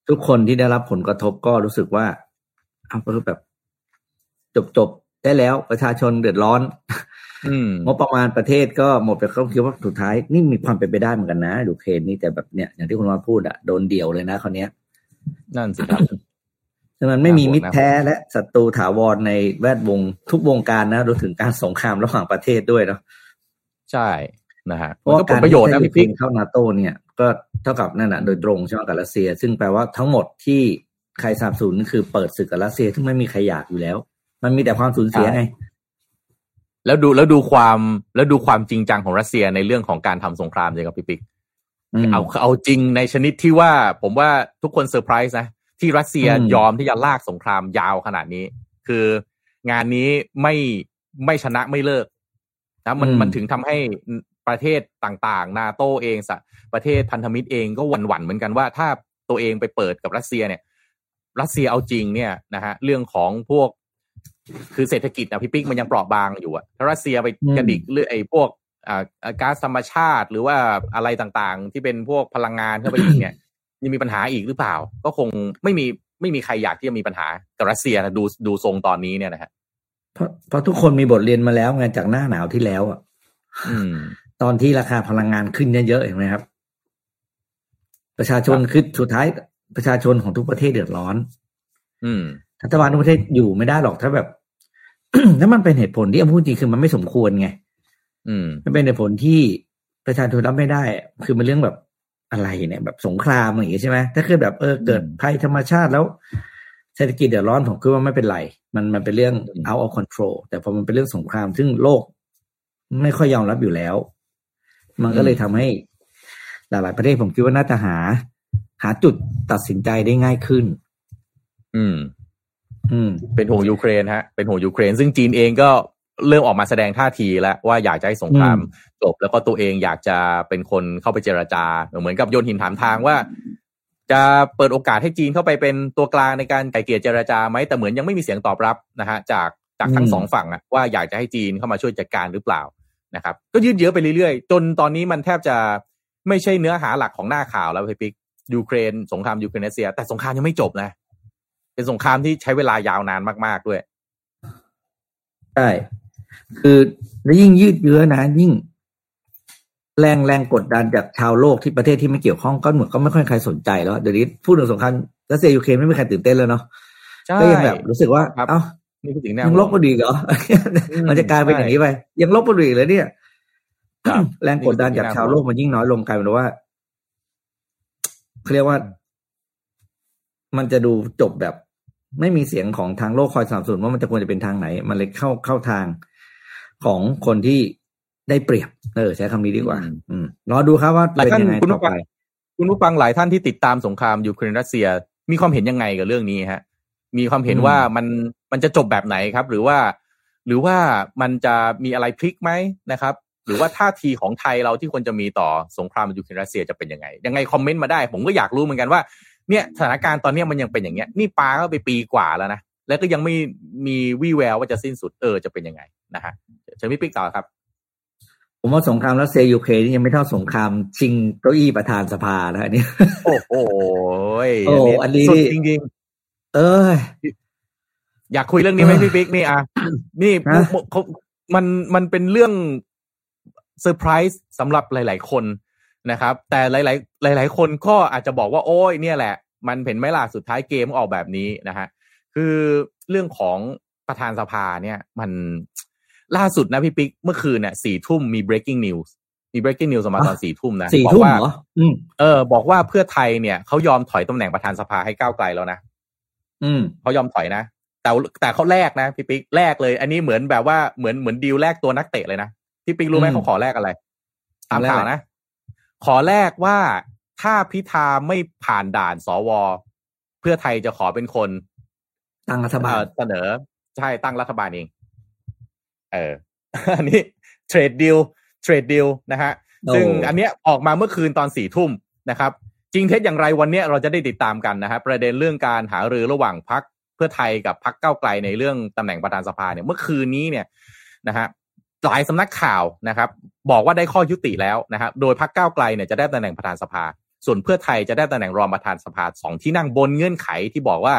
ทุกคนที่ได้รับผลกระทบก็รู้สึกว่าเอาก็แบบจบๆได้แล้วประชาชนเดือดร้อน งบประมาณประเทศก็หมดไปเขาคิดว่าสุดท้าย นี่มีความเป็นไปได้เหมือนกันนะยูเครนนี่แต่แบบเนี้ยอย่างที่คุณมาพูดอะโดนเดี่ยวเลยนะคนเนี้ย นั่นสิครับฉะนั้นไม่มีมิตรแท้และศัตรูถาวรในแวดวงทุกวงการนะรวมถึงการสงครามระหว่างประเทศด้วยเนาะใช่นะฮะเพราะการประโยชน์นะพี่เข้านาโตเนี่ย ก็เท่ากับนั่นแหะโดยตรงใช่ไหมกับรัสเซีย ซึ่งแปลว่าทั้งหมดที่ใครสนับสนุนคือเปิดศึกกับรัสเซียซึ่งไม่มีใครอยากอยู่แล้ว มันมีแต่ความสูญเสียไง แล้วดูแล้วดูความแล้วดูความจริงจังของรัสเซียในเรื่องของการทำสงครามเลยครับพี่ปิ๊กเอาเอาจริงในชนิดที่ว่าผมว่าทุกคนเซอร์ไพรส์นะ ที่รัสเซียยอมที่จะลากสงครามยาวขนาดนี้ คืองานนี้ไม่ไม่ชนะไม่เลิกนะมันมันถึงทำให้ประเทศต่างๆ นาโตเองสประเทศพันธมิตรเองก็หวั่นหวั่นเหมือนกันว่าถ้าตัวเองไปเปิดกับรัสเซียเนี่ย รัสเซียเอาจริงเนี่ยนะฮะเรื่องของพวก คือเศรษฐกิจนะพี่ปิ๊กมันยังเปราะบางอยู่อะถ้ารัสเซียไปกระดิกเรื่องไอ้พวกอ่าก๊าซธรรมชาติ หรือว่าอะไรต่างๆ ที่เป็นพวกพลังงานเข้าไปอีกเนี่ยยังมีปัญหาอีกหรือเปล่า ก็คงไม่มีไม่มีใครอยากที่จะมีปัญหากับรัสเซียนะดูดูทรงตอนนี้เนี่ยนะฮะเพราะเพราะทุกคนมีบทเรียนมาแล้วไงจากหน้าหนาวที่แล้วอะตอนที่ราคาพลังงานขึ้นเยอะๆเห็นไหมครับ ประชาชนคือสุดท้ายประชาชนของทุกประเทศเดือดร้อน อืมรัฐบาลทุกประเทศอยู่ไม่ได้หรอกถ้าแบบ ถ้ามันเป็นเหตุผลที่พูดจริงคือมันไม่สมควรไง อืม มันเป็นเหตุผลที่ประชาชนรับไม่ได้ คือมันเรื่องแบบอะไรเนี่ยแบบสงครามอย่างงี้ใช่ไหมถ้าเกิดแบบเออเกิดภัยธรรมชาติแล้ว เศรษฐกิจเดือดร้อนผมคิดว่าไม่เป็นไร มันมันเป็นเรื่อง out of control แต่พอมันเป็นเรื่องสงคราม ซึ่งโลกไม่ค่อยยอมรับอยู่แล้ว มันก็เลยทำให้ หลาย ๆ ประเทศผมคิดว่าน่าจะหา หาจุดตัดสินใจได้ง่ายขึ้น อืม อืมเป็นห่วงยูเครนฮะเป็นห่วงยูเครน ซึ่งจีนเองก็เริ่มออกมาแสดงท่าทีแล้วว่าอยากจะให้สงครามจบ แล้วก็ตัวเองอยากจะเป็นคนเข้าไปเจรจา เหมือนกับโยนหินถามทางว่า จะเปิดโอกาสให้จีนเข้าไปเป็นตัวกลางในการไก่เกลี่ยเจรจาไหมแต่เหมือนยังไม่มีเสียงตอบรับนะฮะจากจากทั้งสองฝั่งอะว่าอยากจะให้จีนเข้ามาช่วยจัดการหรือเปล่านะครับ ก็ยืดเยื้อไปเรื่อยๆ จนตอนนี้มันแทบจะไม่ใช่เนื้อหาหลักของหน้าข่าวแล้วพี่ปิ๊กยูเครนสงครามยูเครนเซีย แต่สงครามยังไม่จบนะ เป็นสงครามที่ใช้เวลายาวนานมาก ๆ ด้วย ใช่ คือแล้วยิ่งยืดเยื้อนะ ยิ่ง แรงแรงกดดันจากชาวโลกที่ประเทศที่ไม่เกี่ยวข้องก็เหมือนก็ไม่ค่อยใครสนใจแล้วเดี๋ยวนี้พูดถึงสงครามรัสเซียยูเครนไม่มีใครตื่นเต้นเลยเนาะก็ยังแบบรู้สึกว่า เอ้ายังลบก็ดีเหรอ มันจะกลายเป็นอย่างนี้ไป ยังลบก็ดีเลยเนี่ย แรงกดดันจากชาวโลกมันยิ่งน้อยลงกลายเป็นว่าเขาเรียกว่า มันจะดูจบแบบ ไม่มีเสียงของทางโลกคอยสนับสนุนว่ามันจะควรจะเป็นทางไหน มันเลยเข้าเข้าทางของคนที่ได้เปรียบ เออ ใช้คำนี้ดีกว่า อืมรอดูครับว่าเป็นยังไงต่อไปคุณผู้ฟังหลายท่านที่ติดตามสงครามยูเครนรัสเซีย มีความเห็นยังไงกับเรื่องนี้ฮะ มีความเห็นว่ามันมันจะจบแบบไหนครับ หรือว่า หรือว่ามันจะมีอะไรพลิกไหมนะครับ หรือว่าท่าทีของไทยเราที่ควรจะมีต่อสงครามยูเครนรัสเซียจะเป็นยังไง ยังไงคอมเมนต์มาได้ ผมก็อยากรู้เหมือนกันว่า เนี่ยสถานการณ์ตอนนี้มันยังเป็นอย่างเงี้ย นี่ก็ปาไปปีกว่าแล้วนะแล้วก็ยังไม่มีวี่แววว่าจะสิ้นสุดเออจะเป็นยังไงนะฮะเชิญพี่ปิ๊กต่อครับ ผมว่าสงครามรัสเซียยูเครนนี่ยังไม่เท่าสงครามชิงเก้าอี้ประธานสภานะอันนี้โอ้โหโอ้อันนี้สุดจริงเออๆอยากคุยเรื่องนี้ไหมพี่ปิ๊กนี่อะนี่ฮะเขามันมันเป็นเรื่องเซอร์ไพรส์สำหรับหลาย ๆ คน นะครับ แต่หลาย ๆ หลาย ๆ คนก็อาจจะบอกว่าโอ้ยเนี่ยแหละ มันเห็นไหมล่ะสุดท้ายเกมออกแบบนี้นะฮะคือเรื่องของประธานสภาเนี่ยมันล่าสุดนะพี่ปิ๊กเมื่อคืนเนี่ยสี่ทุ่มมี breaking news มี breaking news ออกมาตอนสี่ทุ่มนะสี่บอกทุ่มว่าเหรออืมเออ บอกว่าเพื่อไทยเนี่ยเขายอมถอยตำแหน่งประธานสภาให้ก้าวไกลแล้วนะอืมเขายอมถอยนะแต่แต่เขาแลกนะพี่ปิ๊กแลกเลย อันนี้เหมือนแบบว่าเหมือนเหมือนดีลแลกตัวนักเตะเลยนะพี่ปิ๊กรู้ไหมอืมเขาขอแลกอะไรตามแลกข่าวอะไรนะ ขอแลกว่าถ้าพิธาไม่ผ่านด่านสว เพื่อไทยจะขอเป็นคน ตั้งรัฐบาเอ่อเสนอ ใช่ตั้งรัฐบาลเอง เอออันนี้ trade deal trade deal นะฮะ ซึ่งอันเนี้ยออกมาเมื่อคืนตอนสี่ทุ่มนะครับ จริงเท็จอย่างไรวันเนี้ยเราจะได้ติดตามกันนะฮะประเด็นเรื่องการหารือระหว่างพักเพื่อไทยกับพักเก้าวไกลในเรื่องตำแหน่งประธานสภาเนี่ยเมื่อคืนนี้เนี่ยนะฮะ หลายสำนักข่าวนะครับ บอกว่าได้ข้อยุติแล้วนะครับโดยพักก้าวไกลเนี่ยจะได้ตำแหน่งประธานสภา ส่วนเพื่อไทยจะได้ตำแหน่งรองประธานสภาสองที่นั่งบนเงื่อนไขที่บอกว่า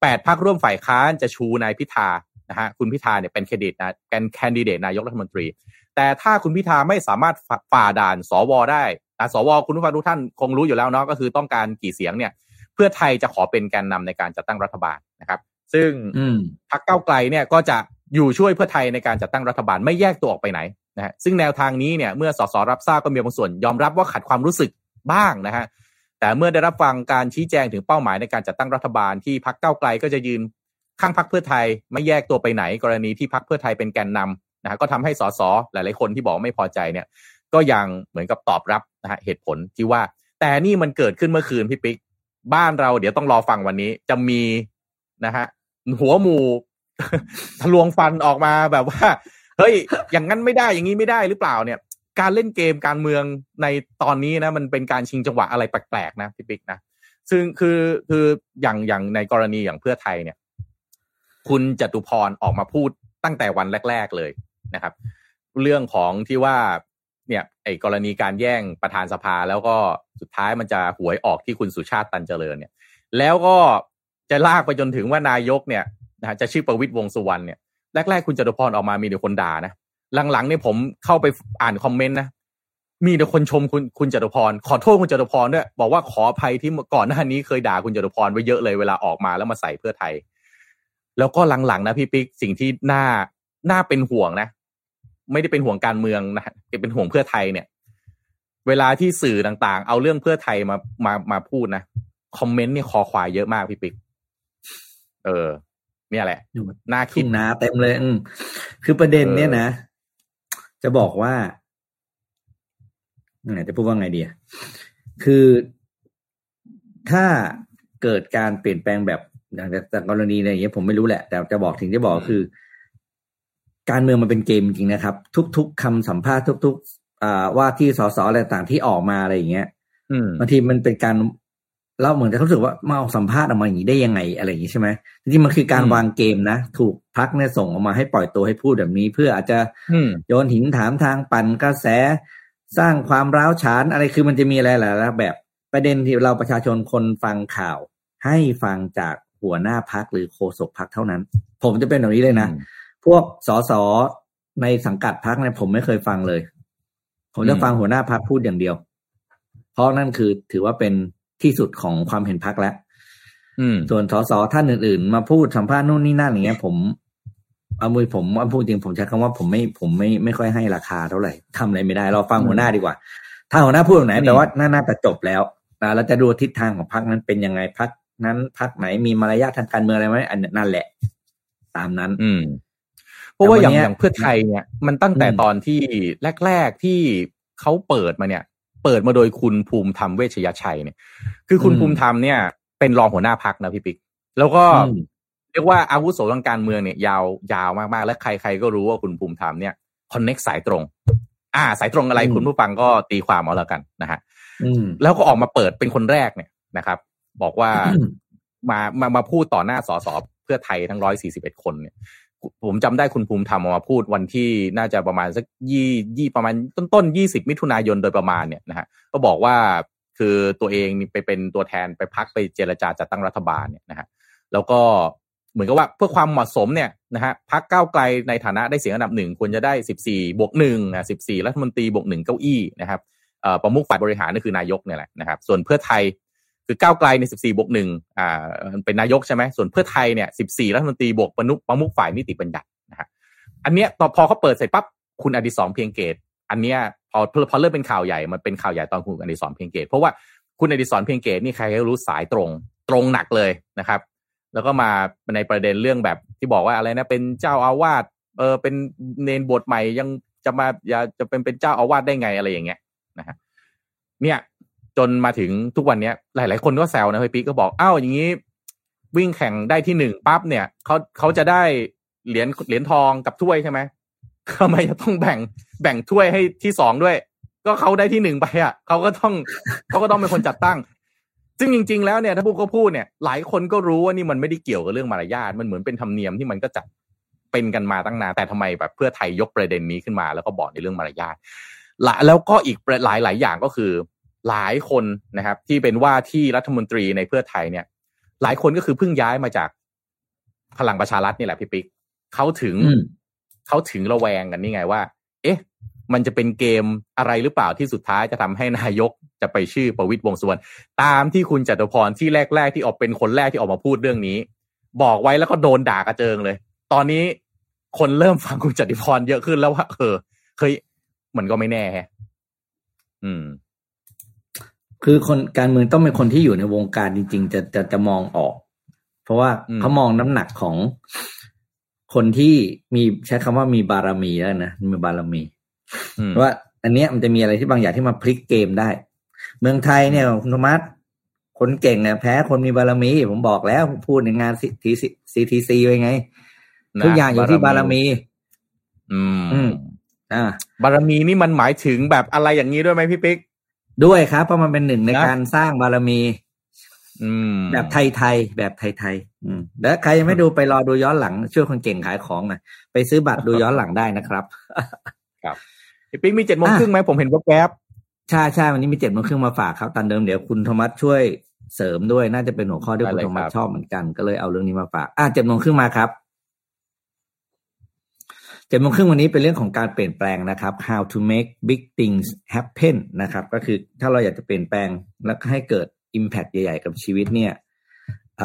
แปดพักร่วมฝ่ายค้านจะชูนายพิธานะฮะคุณพิธาเนี่ยเป็นแคนดิเดตนะเป็นแคนดิเดตนายกรัฐมนตรี แต่ถ้าคุณพิธาไม่สามารถฝ่าฝ่าด่านสวได้อะสวคุณผู้ฟังทุกท่านคงรู้อยู่แล้วเนาะก็คือต้องการกี่เสียงเนี่ย เพื่อไทยจะขอเป็นแกนนำในการจัดตั้งรัฐบาลนะครับ ซึ่งอืมพรรคก้าวไกลเนี่ยก็จะ อยู่ช่วยเพื่อไทยในการจัดตั้งรัฐบาลไม่แยกตัวออกไปไหนนะฮะซึ่งแนวทางนี้เนี่ยเมื่อสสรับทราบก็มีบางส่วนยอมรับว่าขัดความรู้สึกบ้างนะฮะแต่เมื่อได้รับฟังการชี้แจงถึงเป้าหมายในการจัดตั้งรัฐบาลที่พรรคก้าไกลก็จะยืนข้างพรรคเพื่อไทยไม่แยกตัวไปไหน กรณีที่พรรคเพื่อไทยเป็นแกนนำนะฮะก็ทำให้สสหลาย ๆ คนที่บอกไม่พอใจเนี่ย ก็ยังเหมือนกับตอบรับนะฮะเหตุผลที่ว่า แต่นี่มันเกิดขึ้นเมื่อคืนพี่ปิ๊กบ้านเราเดี๋ยวต้องรอฟังวันนี้จะมีนะฮะหัวหมู ทะลวงฟันออกมาแบบว่า เฮ้ย อย่างนั้นไม่ได้อย่างนี้ไม่ได้หรือเปล่าเนี่ย การเล่นเกมการเมืองในตอนนี้นะ มันเป็นการชิงจังหวะอะไรแปลกๆนะพี่ปิ๊กนะซึ่งคือคืออย่างอย่างในกรณีอย่างเพื่อไทยเนี่ย คุณจตุพรออกมาพูดตั้งแต่วันแรก ๆเลยนะครับ เรื่องของที่ว่าเนี่ยไอ้กรณีการแย่งประธานสภาแล้วก็สุดท้ายมันจะหวยออกที่คุณสุชาติตันเจริญเนี่ย แล้วก็จะลากไปจนถึงว่านายกเนี่ย นะฮะจะชื่อประวิตรวงสุวรรณเนี่ยแรกๆคุณจตุพรออกมามีแต่คนด่านะหลังๆเนี่ยผมเข้าไปอ่านคอมเมนต์นะมีแต่คนชมคุณคุณจตุพร ขอโทษคุณจตุพรด้วยบอกว่าขออภัยที่ก่อนหน้านี้เคยด่าคุณจตุพรไว้เยอะเลยเวลาออกมาแล้วมาใส่เพื่อไทย แล้วก็หลังๆนะพี่ปิ๊กสิ่งที่น่าน่าเป็นห่วงนะ ไม่ได้เป็นห่วงการเมืองนะฮะเป็นห่วงเพื่อไทยเนี่ย เวลาที่สื่อต่างๆ เอาเรื่องเพื่อไทยมามามาพูดนะคอมเมนต์เนี่ยคอควายเยอะมากพี่ปิ๊กเออ เนี่ยแหละน่าคิทุ่ดงนาเต็มเลย อืมคือประเด็นเนี่ยนะ จะบอกว่าไหนจะพูดว่าไงดีอะคือถ้าเกิดการเปลี่ยนแปลงแบบอย่างจากกรณีอะไรอย่างเงี้ยผมไม่รู้แหละ แต่จะบอกถึงจะบอกคือ การเมืองมันเป็นเกมจริงๆนะครับ ทุก ๆคำสัมภาษณ์ทุก ๆ อ่าว่าที่สสอะไรต่างๆที่ออกมาอะไรอย่างเงี้ยอืมบางทีมันเป็นการ เราเหมือนจะรู้สึกว่ามาเอาสัมภาษณ์ออกมาอย่างนี้ได้ยังไงอะไรอย่างนี้ใช่ไหมจริงๆมันคือการอืมวางเกมนะ ถูกพักเนี่ยส่งออกมาให้ปล่อยตัวให้พูดแบบนี้ เพื่ออาจจะอืมโยนหินถามทางปั่นกระแส สร้างความร้าวฉานอะไรคือมันจะมีอะไรหลายๆแบบประเด็นที่เราประชาชนคนฟังข่าว ให้ฟังจากหัวหน้าพักหรือโฆษกพักเท่านั้น ผมจะเป็นแบบนี้เลยนะ พวกสสในสังกัดพักเนี่ยผมไม่เคยฟังเลย ผมจะอืมฟังหัวหน้าพักพูดอย่างเดียว เพราะนั่นคือถือว่าเป็น ที่สุดของความเห็นพักแล้วอืมส่วนสสท่านอื่น ๆ มาพูดสัมภาษณ์นู่นนี่นั่นอย่างเงี้ย ผมเอามือผมเอาพูดจริงผมใช้คำว่าผมไม่ผมไม่ไม่ค่อยให้ราคาเท่าไหร่ทำอะไรไม่ได้เราฟังอืมหัวหน้าดีกว่า ถ้าหัวหน้าพูดแบบไหนอืมแปลว่าน่าน่าจะจบแล้วนะเราจะดูทิศทางของพักนั้นเป็นยังไงพักนั้นพักไหนมีมารยาททางการเมืองอะไรไหมอันนั่นแหละ ตามนั้น อืมเพราะว่าอย่างแต่วันเนี้ยอย่างเพื่อไทยเนี่ย มันตั้งแต่อืมตอนที่แรก ๆที่เขาเปิดมาเนี่ยเปิดมาโดยคุณภูมิธรรมเวชยชัยเนี่ย คือคุณภูมิธรรมเนี่ย เป็นรองหัวหน้าพักนะพี่ปิ๊กแล้วก็อืมเรียกว่าอาวุโสทางการเมืองเนี่ยยาวยาวมากๆ และใครๆก็รู้ว่าคุณภูมิธรรมเนี่ยคอนเน็กสายตรง อ่า สายตรงอะไรอืมคุณผู้ฟังก็ตีความเอาแล้วกันนะฮะอืมแล้วก็ออกมาเปิดเป็นคนแรกเนี่ยนะครับ บอกว่ามามามาพูดต่อหน้าสสเพื่อไทยทั้งร้อยสี่สิบเอ็ดคนเนี่ย ผมจำได้คุณภูมิธรรมออกมาพูดวันที่น่าจะประมาณสักยี่ยี่ประมาณต้นต้นยี่สิบมิถุนายนโดยประมาณเนี่ยนะฮะก็บอกว่าคือตัวเองไปเป็นตัวแทนไปพักไปเจรจาจัดตั้งรัฐบาลเนี่ยนะฮะแล้วก็เหมือนกับว่าเพื่อความเหมาะสมเนี่ยนะฮะพักก้าวไกลในฐานะได้เสียงอันดับหนึ่งควรจะได้สิบสี่บวกหนึ่งอะสิบสี่รัฐมนตรีบวกหนึ่งเก้าอี้นะครับเอ่อประมุขฝ่ายบริหารนี่คือนายกเนี่ยแหละนะครับ ส่วนเพื่อไทย คือก้าวไกลใน 14 บวกหนึ่งอ่าเป็นนายกใช่ไหมส่วนเพื่อไทยเนี่ย 14 รัฐมนตรีบวกประนุประมุขฝ่ายนิติบัญญัตินะฮะอันเนี้ยพอพอเขาเปิดเสร็จปั๊บคุณอดิศรเพียงเกต อันเนี้ยพอพอเริ่มเป็นข่าวใหญ่มันเป็นข่าวใหญ่ตอนคุณอดิศรเพียงเกต เพราะว่าคุณอดิศรเพียงเกตนี่ใครก็รู้สายตรงตรงหนักเลยนะครับ แล้วก็มาในประเด็นเรื่องแบบที่บอกว่าอะไรนะเป็นเจ้าอาวาสเออเป็นเนนบวชใหม่ยังจะมาอย่าจะเป็นเป็นเจ้าอาวาสได้ไงอะไรอย่างเงี้ยนะฮะเนี่ย จนมาถึงทุกวันเนี้ย หลาย ๆ คนก็แซวนะพี่ปิ๊กก็บอกอ้าวอย่างนี้วิ่งแข่งได้ที่หนึ่งปั๊บเนี่ยเขาเขาจะได้เหรียญเหรียญทองกับถ้วยใช่ไหมทำไมจะต้องแบ่งแบ่งถ้วยให้ที่สองด้วย ก็เขาได้ที่หนึ่งไปอะเขาก็ต้องเขาก็ต้องเป็นคนจัดตั้ง ซึ่งจริง ๆ แล้วเนี่ยถ้าพูดก็พูดเนี่ย หลายคนก็รู้ว่านี่มันไม่ได้เกี่ยวกับเรื่องมารยาทมันเหมือนเป็นธรรมเนียมที่มันก็จัดเป็นกันมาตั้งนานแต่ทำไมแบบเพื่อไทยยกประเด็นนี้ขึ้นมา แล้วก็บอกในเรื่องมารยาทละแล้วก็อีกหลายหลายอย่างก็คือ หลายคนนะครับ ที่เป็นว่าที่รัฐมนตรีในเพื่อไทยเนี่ย หลายคนก็คือเพิ่งย้ายมาจากพลังประชารัฐนี่แหละพี่ปิ๊กเขาถึงอืมเขาถึงระแวงกันนี่ไงว่า เอ๊ะ มันจะเป็นเกมอะไรหรือเปล่าที่สุดท้ายจะทำให้นายกจะไปชื่อประวิตรวงษ์สุวรรณตามที่คุณจตุพรที่แรก ๆ ที่ออกเป็นคนแรกที่ออกมาพูดเรื่องนี้ บอกไว้แล้วก็โดนด่ากระเจิงเลย ตอนนี้คนเริ่มฟังคุณจตุพรเยอะขึ้นแล้วว่าเออเคยมันก็ไม่แน่แฮะอืม คือคนการเมืองต้องเป็นคนที่อยู่ในวงการจริง ๆ จะจะจะมองออก เพราะว่าอืมเขามองน้ำหนักของคนที่มีใช้คำว่ามีบารมีแล้วนะมีบารมีอืมว่า อันเนี้ยมันจะมีอะไรที่บางอย่างที่มาพลิกเกมได้ เมืองไทยเนี่ยคุณธรรมัสคนเก่งเนี่ยแพ้คนมีบารมี ผมบอกแล้วผมพูดในงานทีซีทีซีไว้ไงนะทุกอย่างอยู่ที่บารมีอืมอืมอ่า บารมีนี่มันหมายถึงแบบอะไรอย่างนี้ด้วยไหมพี่ปิ๊ก ด้วยครับ เพราะมันเป็นหนึ่งในนะการสร้างบารมีอืมแบบไทยๆแบบไทยๆอืมแล้วใครยังไม่ดูไปรอดูย้อนหลัง ช่วยคนเก่งขายของหน่อยไปซื้อบัตรดูย้อนหลังได้นะครับพี่ปิ๊กมีเจ็ดโมงครึ่งไหมผมเห็นแวบใช่ใช่วันนี้มีเจ็ดโมงครึ่งมาฝากครับตอนเดิมเดี๋ยวคุณโทมัสช่วยเสริมด้วยน่าจะเป็นหัวข้อที่คุณโทมัสชอบเหมือนกันก็เลยเอาเรื่องนี้มาฝากอะเจ็ดโมงครึ่งมาครับ เจ็ดโมงครึ่งวันนี้เป็นเรื่องของการเปลี่ยนแปลงนะครับ how to make big things happen นะครับ ก็คือถ้าเราอยากจะเปลี่ยนแปลงแล้วให้เกิด impact ใหญ่ ๆ กับชีวิตเนี่ยเ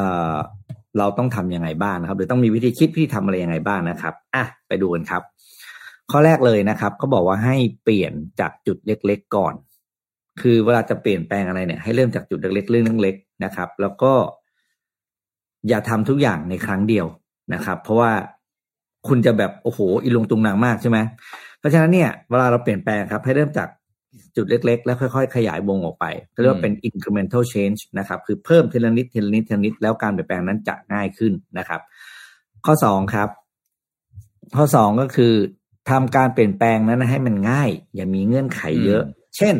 เราต้องทำยังไงบ้างนะครับ หรือต้องมีวิธีคิดวิธีทำอะไรยังไงบ้างนะครับอะไปดูกันครับ ข้อแรกเลยนะครับเขาบอกว่าให้เปลี่ยนจากจุดเล็ก ๆ ก่อน คือเวลาจะเปลี่ยนแปลงอะไรเนี่ย ให้เริ่มจากจุดเล็กๆเรื่องเล็กๆนะครับ แล้วก็ อย่าทำทุกอย่างในครั้งเดียวนะครับ เพราะว่า คุณจะแบบโอ้โหอีลงตุงนางมากใช่ไหมเพราะฉะนั้นเนี่ยเวลาเราเปลี่ยนแปลงครับ ให้เริ่มจากจุดเล็ก ๆ แล้วค่อย ๆ ขยายวงออกไปเรียกว่าเป็น incremental change นะครับ คือเพิ่มทีละนิดทีละนิดทีละนิดแล้วการเปลี่ยนแปลงนั้นจะง่ายขึ้นนะครับ ข้อสองครับ ข้อสองก็คือทำการเปลี่ยนแปลงนั้นให้มันง่าย อย่ามีเงื่อนไขเยอะ เช่น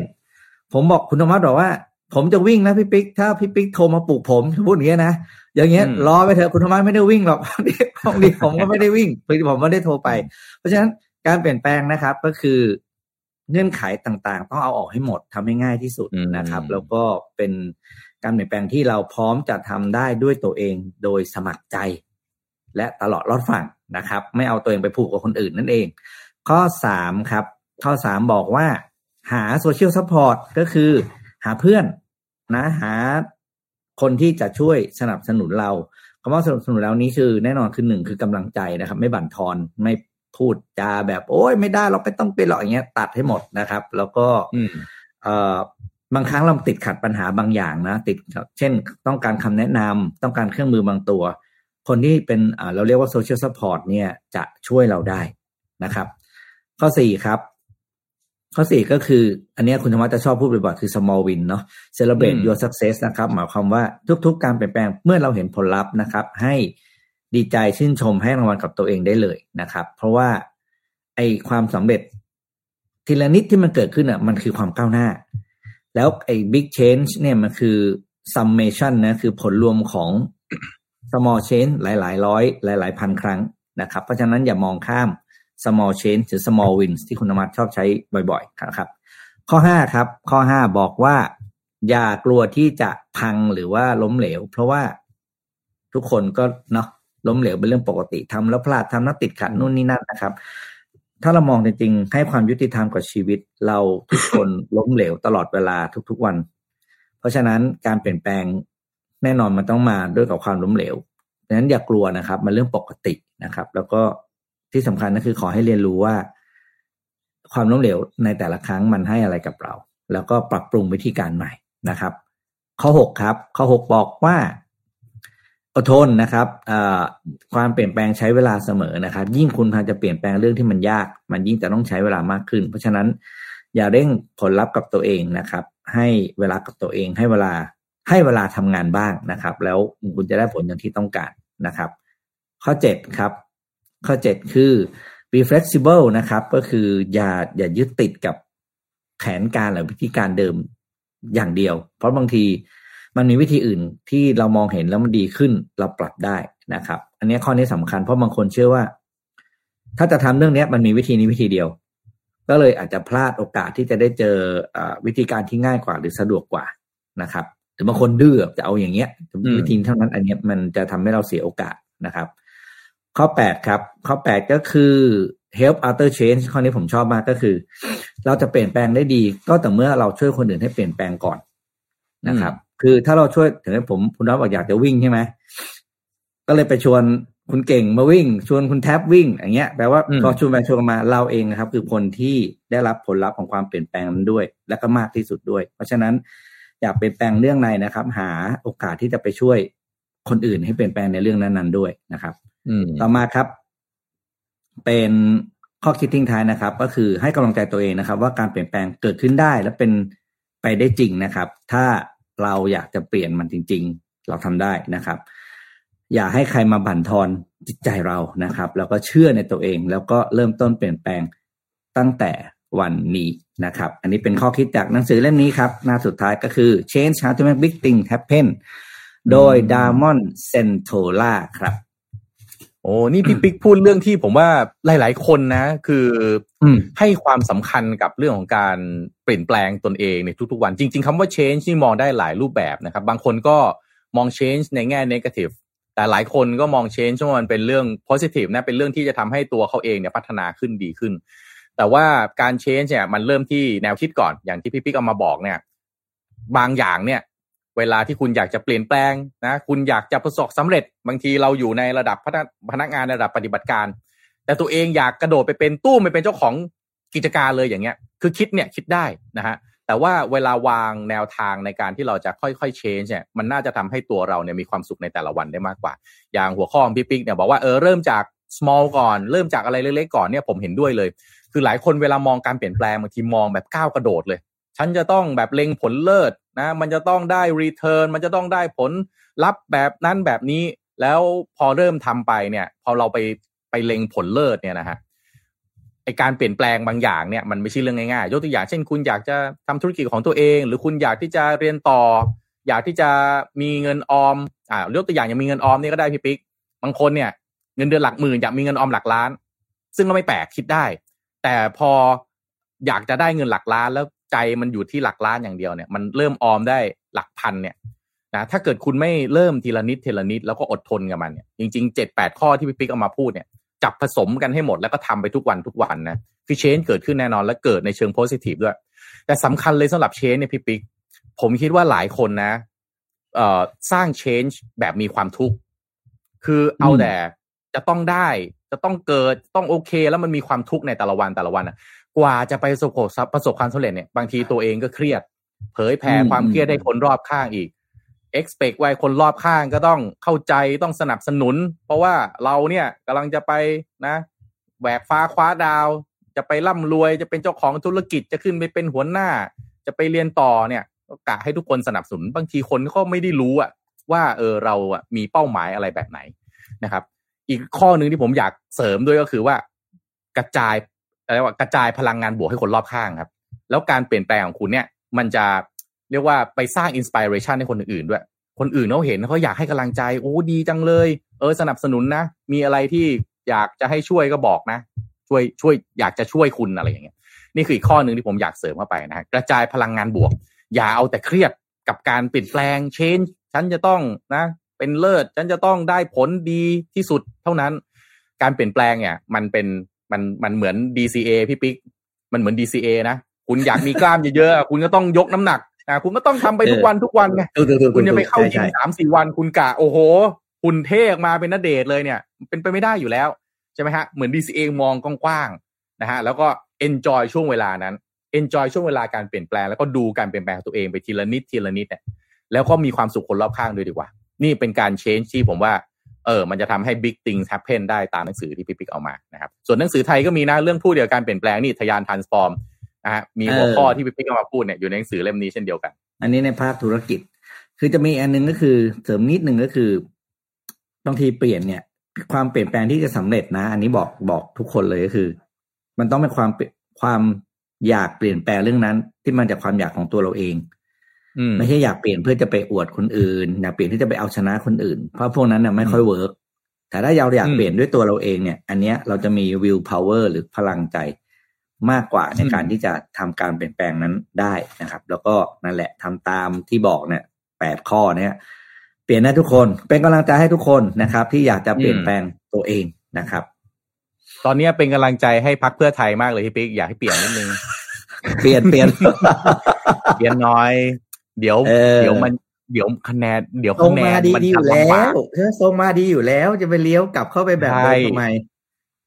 ผมบอกคุณธรรมะบอกว่า ผมจะวิ่งนะพี่ปิ๊กถ้าพี่ปิ๊กโทรมาปลุกผมพูดอย่างเงี้ยนะอย่างเงี้ยอืมรอไปเถอะคุณธรรมะไม่ได้วิ่งหรอกบางทีผมก็ไม่ได้วิ่งพอดีผมไม่ได้โทรไป เพราะฉะนั้นการเปลี่ยนแปลงนะครับก็คือเงื่อนไขต่างๆ ต้องเอาออกให้หมดทำให้ง่ายที่สุดอืมนะครับ แล้วก็เป็นการเปลี่ยนแปลงที่เราพร้อมจะทำได้ด้วยตัวเองโดยสมัครใจ และตลอดรอดฝั่งนะครับ ไม่เอาตัวเองไปผูกกับคนอื่นนั่นเอง ข้อสามครับ ข้อสามบอกว่า หา social support ก็คือ หาเพื่อน นะหาคนที่จะช่วยสนับสนุนเราคำว่าสนับสนุนเรานี้คือแน่นอนคือหนึ่งคือกำลังใจนะครับ ไม่บั่นทอนไม่พูดจาแบบโอ้ยไม่ได้เราไม่ต้องเป็นหรอกอย่างเงี้ย ตัดให้หมดนะครับ แล้วก็อืมเอ่อบางครั้งเราติดขัดปัญหาบางอย่างนะติดเช่นต้องการคำแนะนำต้องการเครื่องมือบางตัว คนที่เป็นอ่าเราเรียกว่า social support เนี่ยจะช่วยเราได้นะครับ ข้อสี่ครับ ข้อสี่ก็คือ อันเนี้ยคุณธรรมะจะชอบพูดบ่อยๆคือ small win เนาะ celebrate อืม your success นะครับ หมายความว่าทุกๆ การเปลี่ยนแปลงเมื่อเราเห็นผลลัพธ์นะครับ ให้ดีใจชื่นชมให้รางวัลกับตัวเองได้เลยนะครับ เพราะว่าไอความสำเร็จทีละนิดที่มันเกิดขึ้นอะมันคือความก้าวหน้า แล้วไอ้ big change เนี่ยมันคือ summation นะคือผลรวมของ small change หลาย ๆ ร้อย หลาย ๆ พันครั้งนะครับ เพราะฉะนั้นอย่ามองข้าม small change หรือ small wins ที่คุณธรรมชอบใช้บ่อยๆนะครับ ข้อห้าครับ ข้อห้าบอกว่า อย่ากลัวที่จะพังหรือว่าล้มเหลว เพราะว่าทุกคนก็เนาะล้มเหลวเป็นเรื่องปกติทำแล้วพลาดทำแล้วติดขัดนู่นนี่นั่นนะครับ ถ้าเรามองจริงๆ ให้ความยุติธรรมกับชีวิต เราทุกคนล้มเหลวตลอดเวลาทุกๆวัน เพราะฉะนั้นการเปลี่ยนแปลงแน่นอนมันต้องมาด้วยกับความล้มเหลวดังนั้นอย่ากลัวนะครับ มันเรื่องปกตินะครับ แล้วก็ ที่สำคัญก็คือขอให้เรียนรู้ว่า ความล้มเหลวในแต่ละครั้งมันให้อะไรกับเรา แล้วก็ปรับปรุงวิธีการใหม่นะครับ ข้อหกครับ ข้อหกบอกว่าอดทนนะครับความเปลี่ยนแปลงใช้เวลาเสมอนะครับ ยิ่งคุณพาจะเปลี่ยนแปลงเรื่องที่มันยาก มันยิ่งจะต้องใช้เวลามากขึ้น เพราะฉะนั้นอย่าเร่งผลลัพธ์กับตัวเองนะครับ ให้เวลากับตัวเองให้เวลาให้เวลาทำงานบ้างนะครับ แล้วคุณจะได้ผลอย่างที่ต้องการนะครับ ข้อเจ็ดครับ ข้อเจ็ดคือ be flexible นะครับ ก็คืออย่าอย่ายึดติดกับแผนการหรือวิธีการเดิมอย่างเดียว เพราะบางทีมันมีวิธีอื่นที่เรามองเห็นแล้วมันดีขึ้นเราปรับได้นะครับ อันนี้ข้อนี้สำคัญเพราะบางคนเชื่อว่า ถ้าจะทำเรื่องนี้มันมีวิธีนี้วิธีเดียว ก็เลยอาจจะพลาดโอกาสที่จะได้เจออวิธีการที่ง่ายกว่าหรือสะดวกกว่านะครับหรือบางคนดื้อจะเอาอย่างเงี้ยวิธีเท่านั้นอันนี้มันจะทำให้เราเสียโอกาสนะครับ ข้อแปดครับ ข้อแปดก็คือ help other change ข้อนี้ผมชอบมากก็คือ เราจะเปลี่ยนแปลงได้ดี ก็แต่เมื่อเราช่วยคนอื่นให้เปลี่ยนแปลงก่อนนะครับ คือถ้าเราช่วยถึงผมคุณน้อยบอกอยากจะวิ่งใช่ไหมก็เลยไปชวนคุณเก่งมาวิ่ง ชวนคุณแท็บวิ่ง อย่างเงี้ยแปลว่าพอชวนไปชวนมาเราเองนะครับ คือคนที่ได้รับผลลัพธ์ของความเปลี่ยนแปลงนั้นด้วย และก็มากที่สุดด้วย เพราะฉะนั้นอยากเปลี่ยนแปลงเรื่องในนะครับ หาโอกาสที่จะไปช่วยคนอื่นให้เปลี่ยนแปลงในเรื่องนั้นๆด้วยนะครับอื ต่อมาครับ เป็นข้อคิดทิ้งท้ายนะครับ ก็คือให้กำลังใจตัวเองนะครับ ว่าการเปลี่ยนแปลงเกิดขึ้นได้ และเป็นไปได้จริงนะครับ ถ้าเราอยากจะเปลี่ยนมันจริง ๆ เราทำได้นะครับ อย่าให้ใครมาบั่นทอนจิตใจเรานะครับ แล้วก็เชื่อในตัวเอง แล้วก็เริ่มต้นเปลี่ยนแปลงตั้งแต่วันนี้นะครับ อันนี้เป็นข้อคิดจากหนังสือเล่มนี้ครับ หน้าสุดท้ายก็คือ Change How to Make Big Things Happen โดยดามอนเซนโทล่าครับ โอ้นี่พี่ปิ๊กพูดเรื่องที่ผมว่าหลาย ๆ คนนะ คือให้ความสำคัญกับเรื่องของการเปลี่ยนแปลงตนเองในทุก ๆ วัน จริง ๆคำว่า change นี่มองได้หลายรูปแบบนะครับ บางคนก็มอง change ในแง่ negative แต่หลายคนก็มอง change ว่ามันเป็นเรื่อง positive นะเป็นเรื่องที่จะทำให้ตัวเขาเองเนี่ยพัฒนาขึ้นดีขึ้น แต่ว่าการ change เนี่ยมันเริ่มที่แนวคิดก่อนอย่างที่พี่ปิ๊กเอามาบอกเนี่ย บางอย่างเนี่ย เวลาที่คุณอยากจะเปลี่ยนแปลงนะคุณอยากจะประสบสำเร็จ บางทีเราอยู่ในระดับพนักงานระดับปฏิบัติการ แต่ตัวเองอยากกระโดดไปเป็นตู้ไปเป็นเจ้าของกิจการเลยอย่างเงี้ย คือคิดเนี่ยคิดได้นะฮะแต่ว่าเวลาวางแนวทางในการที่เราจะค่อยๆ change เนี่ยมันน่าจะทำให้ตัวเราเนี่ยมีความสุขในแต่ละวันได้มากกว่า อย่างหัวข้อของพี่ปิ๊กเนี่ยบอกว่าเออเริ่มจาก small ก่อนเริ่มจากอะไรเล็กๆก่อนเนี่ยผมเห็นด้วยเลย คือหลายคนเวลามองการเปลี่ยนแปลงบางทีมองแบบก้าวกระโดดเลย ฉันจะต้องแบบเล็งผลเลิศนะมันจะต้องได้ return มันจะต้องได้ผลลัพธ์แบบนั้นแบบนี้ แล้วพอเริ่มทำไปเนี่ย พอเราไปไปเล็งผลเลิศเนี่ยนะฮะไอการเปลี่ยนแปลงบางอย่างเนี่ยมันไม่ใช่เรื่องง่ายๆยกตัวอย่างเช่น คุณอยากจะทำธุรกิจของตัวเอง หรือคุณอยากที่จะเรียนต่อ อยากที่จะมีเงินออมอ่ายกตัวอย่างอย่างมีเงินออมนี่ก็ได้พี่ปิ๊กบางคนเนี่ย เงินเดือนหลักหมื่นอยากมีเงินออมหลักล้าน ซึ่งก็ไม่แปลกคิดได้ แต่พออยากจะได้เงินหลักล้านแล้ว ใจมันอยู่ที่หลักล้านอย่างเดียวเนี่ยมันเริ่มออมได้หลักพันเนี่ยนะถ้าเกิดคุณไม่เริ่มทีละนิดทีละนิดแล้วก็อดทนกับมันเนี่ยจริงๆเจ็ดแปดข้อที่พี่ปิ๊กเอามาพูดเนี่ยจับผสมกันให้หมดแล้วก็ทำไปทุกวันทุกวันนะคือเชนเกิดขึ้นแน่นอนและเกิดในเชิงโพสิทีฟด้วย แต่สำคัญเลยสำหรับเชนเนี่ยพี่ปิ๊กผมคิดว่าหลายคนนะเอ่อสร้างเชนแบบมีความทุกข์คือเอาแต่จะต้องได้ จะต้องเกิดต้องโอเค แล้วมันมีความทุกข์ในแต่ละวันแต่ละวัน กว่าจะไปประสบประสบความสำเร็จเนี่ยบางทีตัวเองก็เครียด เผยแผ่ความเครียดให้คนรอบข้างอีก expect ไว้คนรอบข้างก็ต้องเข้าใจต้องสนับสนุน เพราะว่าเราเนี่ยกำลังจะไปนะแหวกฟ้าคว้าดาว จะไปร่ำรวยจะเป็นเจ้าของธุรกิจจะขึ้นไปเป็นหัวหน้า จะไปเรียนต่อเนี่ยก็กะให้ทุกคนสนับสนุน บางทีคนก็ไม่ได้รู้อะว่าเออเราอะมีเป้าหมายอะไรแบบไหนนะครับ อีกข้อหนึ่งที่ผมอยากเสริมด้วยก็คือว่า กระจาย อะไรว่ากระจายพลังงานบวกให้คนรอบข้างครับ แล้วการเปลี่ยนแปลงของคุณเนี่ย มันจะเรียกว่าไปสร้างอินสปิเรชันให้คนอื่นด้วย คนอื่นเขาเห็นเขาอยากให้กำลังใจโอ้ดีจังเลย เออสนับสนุนนะ มีอะไรที่อยากจะให้ช่วยก็บอกนะ ช่วยช่วยอยากจะช่วยคุณอะไรอย่างเงี้ยนี่คืออีกข้อหนึ่งที่ผมอยากเสริมเข้าไปนะกระจายพลังงานบวก อย่าเอาแต่เครียดกับการเปลี่ยนแปลง change ฉันจะต้องนะ เป็นเลิศฉันจะต้องได้ผลดีที่สุดเท่านั้น การเปลี่ยนแปลงเนี่ย มันเป็น มันมันเหมือน DCA พี่ปิ๊กมันเหมือน DCA นะคุณอยากมีกล้ามเยอะๆคุณก็ต้องยกน้ำหนักอ่าคุณก็ต้องทำไปทุกวันทุกวันไงคุณจะไปเข้ายิมสามสี่วันคุณกะโอ้โหคุณเทกมาเป็นนเดทเลยเนี่ย เป็นไปไม่ได้อยู่แล้วใช่ไหมฮะเหมือน DCA มองกว้างๆนะฮะแล้วก็ enjoy ช่วงเวลานั้น enjoy ช่วงเวลาการเปลี่ยนแปลงแล้วก็ดูการเปลี่ยนแปลงตัวเองไปทีละนิดทีละนิดเนี่ยแล้วก็มีความสุขคนรอบข้างด้วยดีกว่า นี่เป็นการ change ที่ผมว่า เออ มันจะทำให้ big things happen ได้ตามหนังสือที่พี่ปิ๊กเอามานะครับ ส่วนหนังสือไทยก็มีนะเรื่องพูดเดียวกันเปลี่ยนแปลงนี่ทยาน transform นะฮะ มีหัวข้อที่พี่ปิ๊กเอามาพูดเนี่ยอยู่ในหนังสือเล่มนี้เช่นเดียวกัน อันนี้ในภาคธุรกิจ คือจะมีอันนึงก็คือเสริมนิดหนึ่งก็คือบางทีเปลี่ยนเนี่ย ความเปลี่ยนแปลงที่จะสำเร็จนะ อันนี้บอกบอกทุกคนเลยก็คือ มันต้องเป็นความความอยากเปลี่ยนแปลงเรื่องนั้น ที่มันจากความอยากของตัวเราเอง ไม่ใช่อยากเปลี่ยนเพื่อจะไปอวดคนอื่น อยากเปลี่ยนที่จะไปเอาชนะคนอื่น เพราะพวกนั้นน่ะไม่ค่อยเวิร์กแต่ถ้าเราอยากเปลี่ยนด้วยตัวเราเองเนี่ย อันเนี้ยเราจะมี will power หรือพลังใจมากกว่าในการที่จะทำการเปลี่ยนแปลงนั้นได้นะครับ แล้วก็นั่นแหละทำตามที่บอกเนี่ยแปดข้อเนี่ยเปลี่ยนได้ทุกคนเป็นกำลังใจให้ทุกคนนะครับ ที่อยากจะเปลี่ยนแปลงตัวเองนะครับ ตอนนี้เป็นกำลังใจให้พักเพื่อไทยมากเลยพี่ปิ๊กอยากให้เปลี่ยนนิดนึงเปลี่ยนเปลี่ยนเปลี่ยนน้อย เดี๋ยวเดี๋ยวมันเดี๋ยวคะแนนเดี๋ยวทรคะงแนมานดีมันดีอจะยู่แล้ลำบากวเธอทรงมาดีอยู่แล้วจะไปเลี้ยวกลับเข้าไปแบบเดิมทำไม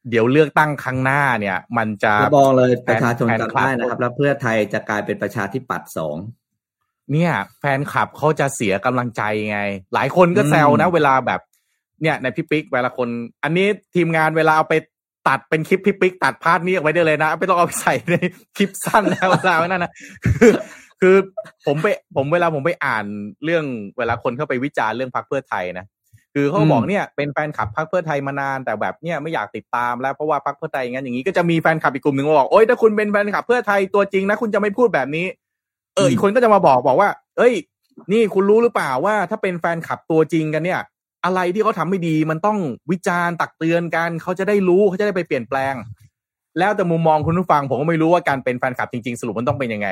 เดี๋ยวเลือกตั้งครั้งหน้าเนี่ย มันจะจะบอกเลยประชาชนแฟนจำคลับได้นะครับ แล้วเพื่อไทยจะกลายเป็นประชาธิปัตย์สองเนี่ย แฟนคลับเขาจะเสียกำลังใจไง หลายคนก็แซวนะ เวลาแบบ เนี่ยในพี่ปิ๊กเวลาคน อันนี้ทีมงานเวลาเอาไปตัดเป็นคลิปพี่ปิ๊กตัด part นี้ออกไว้ได้เลยนะไม่ต้องเอาไปใส่ในคลิปสั้นนะเวลาไว้นั่นนะ คือคือผมไปผมเวลาผมไปอ่านเรื่องเวลาคนเข้าไปวิจารณ์เรื่องพรรคเพื่อไทยนะคือเขาบอกเนี่ยเป็นแฟนคลับพรรคเพื่อไทยมานานแต่แบบเนี่ยไม่อยากติดตามแล้วเพราะว่าพรรคเพื่อไทยงั้นอย่างนี้ก็จะมีแฟนคลับอีกกลุ่มหนึ่งมาบอกโอ๊ยถ้าคุณเป็นแฟนคลับเพื่อไทยตัวจริงนะคุณจะไม่พูดแบบนี้ เอออีกคนก็จะมาบอกบอกว่า เอ้ย นี่คุณรู้หรือเปล่าว่า ถ้าเป็นแฟนคลับตัวจริงกันเนี่ย อะไรที่เขาทำไม่ดีมันต้องวิจารณ์ตักเตือนกันเขาจะได้รู้เขาจะได้ไปเปลี่ยนแปลง แล้วแต่มุมมองคุณผู้ฟังผมก็ไม่รู้ว่าการเป็นแฟนคลับจริงๆ สรุปมันต้องเป็นยังไง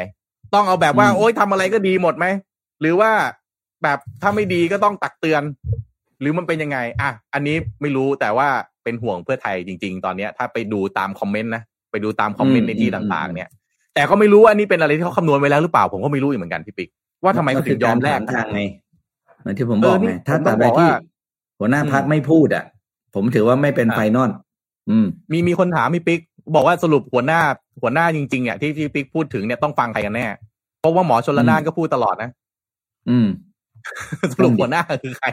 ต้องเอาแบบว่า โอ๊ยทำอะไรก็ดีหมดไหม หรือว่าแบบถ้าไม่ดีก็ต้องตักเตือน หรือมันเป็นยังไง อะ อันนี้ไม่รู้แต่ว่าเป็นห่วงเพื่อไทยจริง ๆ ตอนเนี้ย ถ้าไปดูตามคอมเมนต์นะไปดูตามคอมเมนต์ในที่ต่างๆ เนี่ย แต่ก็ไม่รู้ว่าอันนี้เป็นอะไรที่เขาคำนวณไว้แล้วหรือเปล่าผมก็ไม่รู้อีกเหมือนกันพี่ปิ๊กว่าทำไมเขาถึงยอมแลกทางไงเหมือนที่ผมบอกไงถ้าผมตต้ราอบงใดบอกที่ว่าหัวหน้าพรรคไม่พูดอะ ผมถือว่าไม่เป็น final อืมมีมีคนถามพี่ปิ๊กบอกว่าสรุปหัวหน้า หัวหน้าจริงๆเนี่ยที่พี่ปิ๊กพูดถึงเนี่ยต้องฟังใครกันแน่ เพราะว่าหมอชนละนานก็พูดตลอดนะ อืมสรุปหัวหน้าคือใคร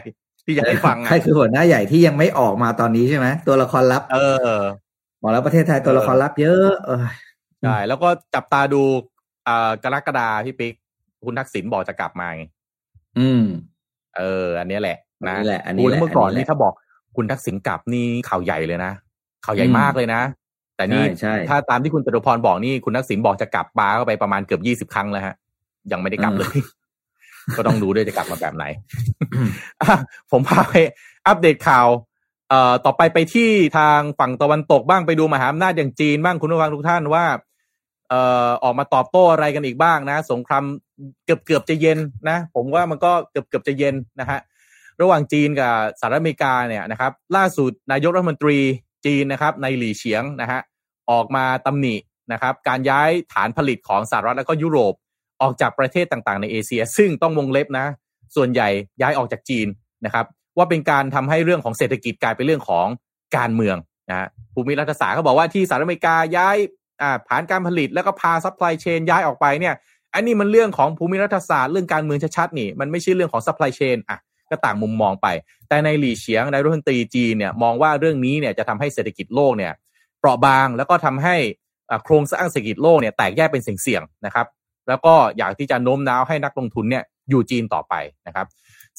ที่อยากให้ฟังใครคือหัวหน้าใหญ่ที่ยังไม่ออกมาตอนนี้ใช่ไหมตัวละครลับ เออบอกแล้วประเทศไทยตัวละครลับเยอะเออใช่แล้วก็จับตาดูอ่ากรกฎาพี่ปิ๊กคุณทักษิณบอกจะกลับมาไงอืม เออ อันนี้แหละอันนะนี้แหละ อันนี้โยแหละเมื่อก่อนอันนี้นี่แหละถ้าบอกคุณทักษิณกลับนี่ข่าวใหญ่เลยนะข่าวใหญ่อืมมากเลยนะ แต่นี่ใช่ใช่ถ้าตามที่คุณจตุพรบอกนี่คุณทักษิณบอกจะกลับมาก็ไปประมาณเกือบยี่สิบครั้งแล้วฮะ ยังไม่ได้กลับเลย ก็ต้องดูด้วยจะกลับมาแบบไหนอะผมพาไปอัปเดตข่าวเอ่อต่อไปไปที่ทางฝั่งตะวันตกบ้างไปดูมหาอำนาจอย่างจีนบ้างคุณผู้ฟังทุกท่านว่าเอ่อออกมาตอบโต้อะไรกันอีกบ้างนะ สงครามเกือบเกือบจะเย็นนะ ผมว่ามันก็เกือบเกือบจะเย็นนะฮะระหว่างจีนกับสหรัฐอเมริกาเนี่ยนะครับ ล่าสุดนายกรัฐมนตรี จีนนะครับนายหลี่เฉียงนะฮะออกมาตำหนินะครับการย้ายฐานผลิตของสหรัฐและก็ยุโรปออกจากประเทศต่างๆ ในเอเชีย ซึ่งต้องวงเล็บนะ ส่วนใหญ่ย้ายออกจากจีนนะครับว่าเป็นการทำให้เรื่องของเศรษฐกิจกลายเป็นเรื่องของการเมืองนะภูมิรัฐศาสตร์เขาบอกว่าที่สหรัฐอเมริกาย้ายอ่าฐานการผลิตแล้วก็พา supply chain ย้ายออกไปเนี่ยอันนี้มันเรื่องของภูมิรัฐศาสตร์เรื่องการเมืองชัดๆนี่มันไม่ใช่เรื่องของ supply chain อะ ก็ต่างมุมมองไป แต่ในหลี่เฉียงนายรัฐมนตรีจีนเนี่ยมองว่าเรื่องนี้เนี่ยจะทำให้เศรษฐกิจโลกเนี่ยเปราะบางแล้วก็ทำให้อ่าโครงสร้างเศรษฐกิจโลกเนี่ยแตกแยกเป็นเสี่ยงๆนะครับ แล้วก็อยากที่จะโน้มน้าวให้นักลงทุนเนี่ยอยู่จีนต่อไปนะครับ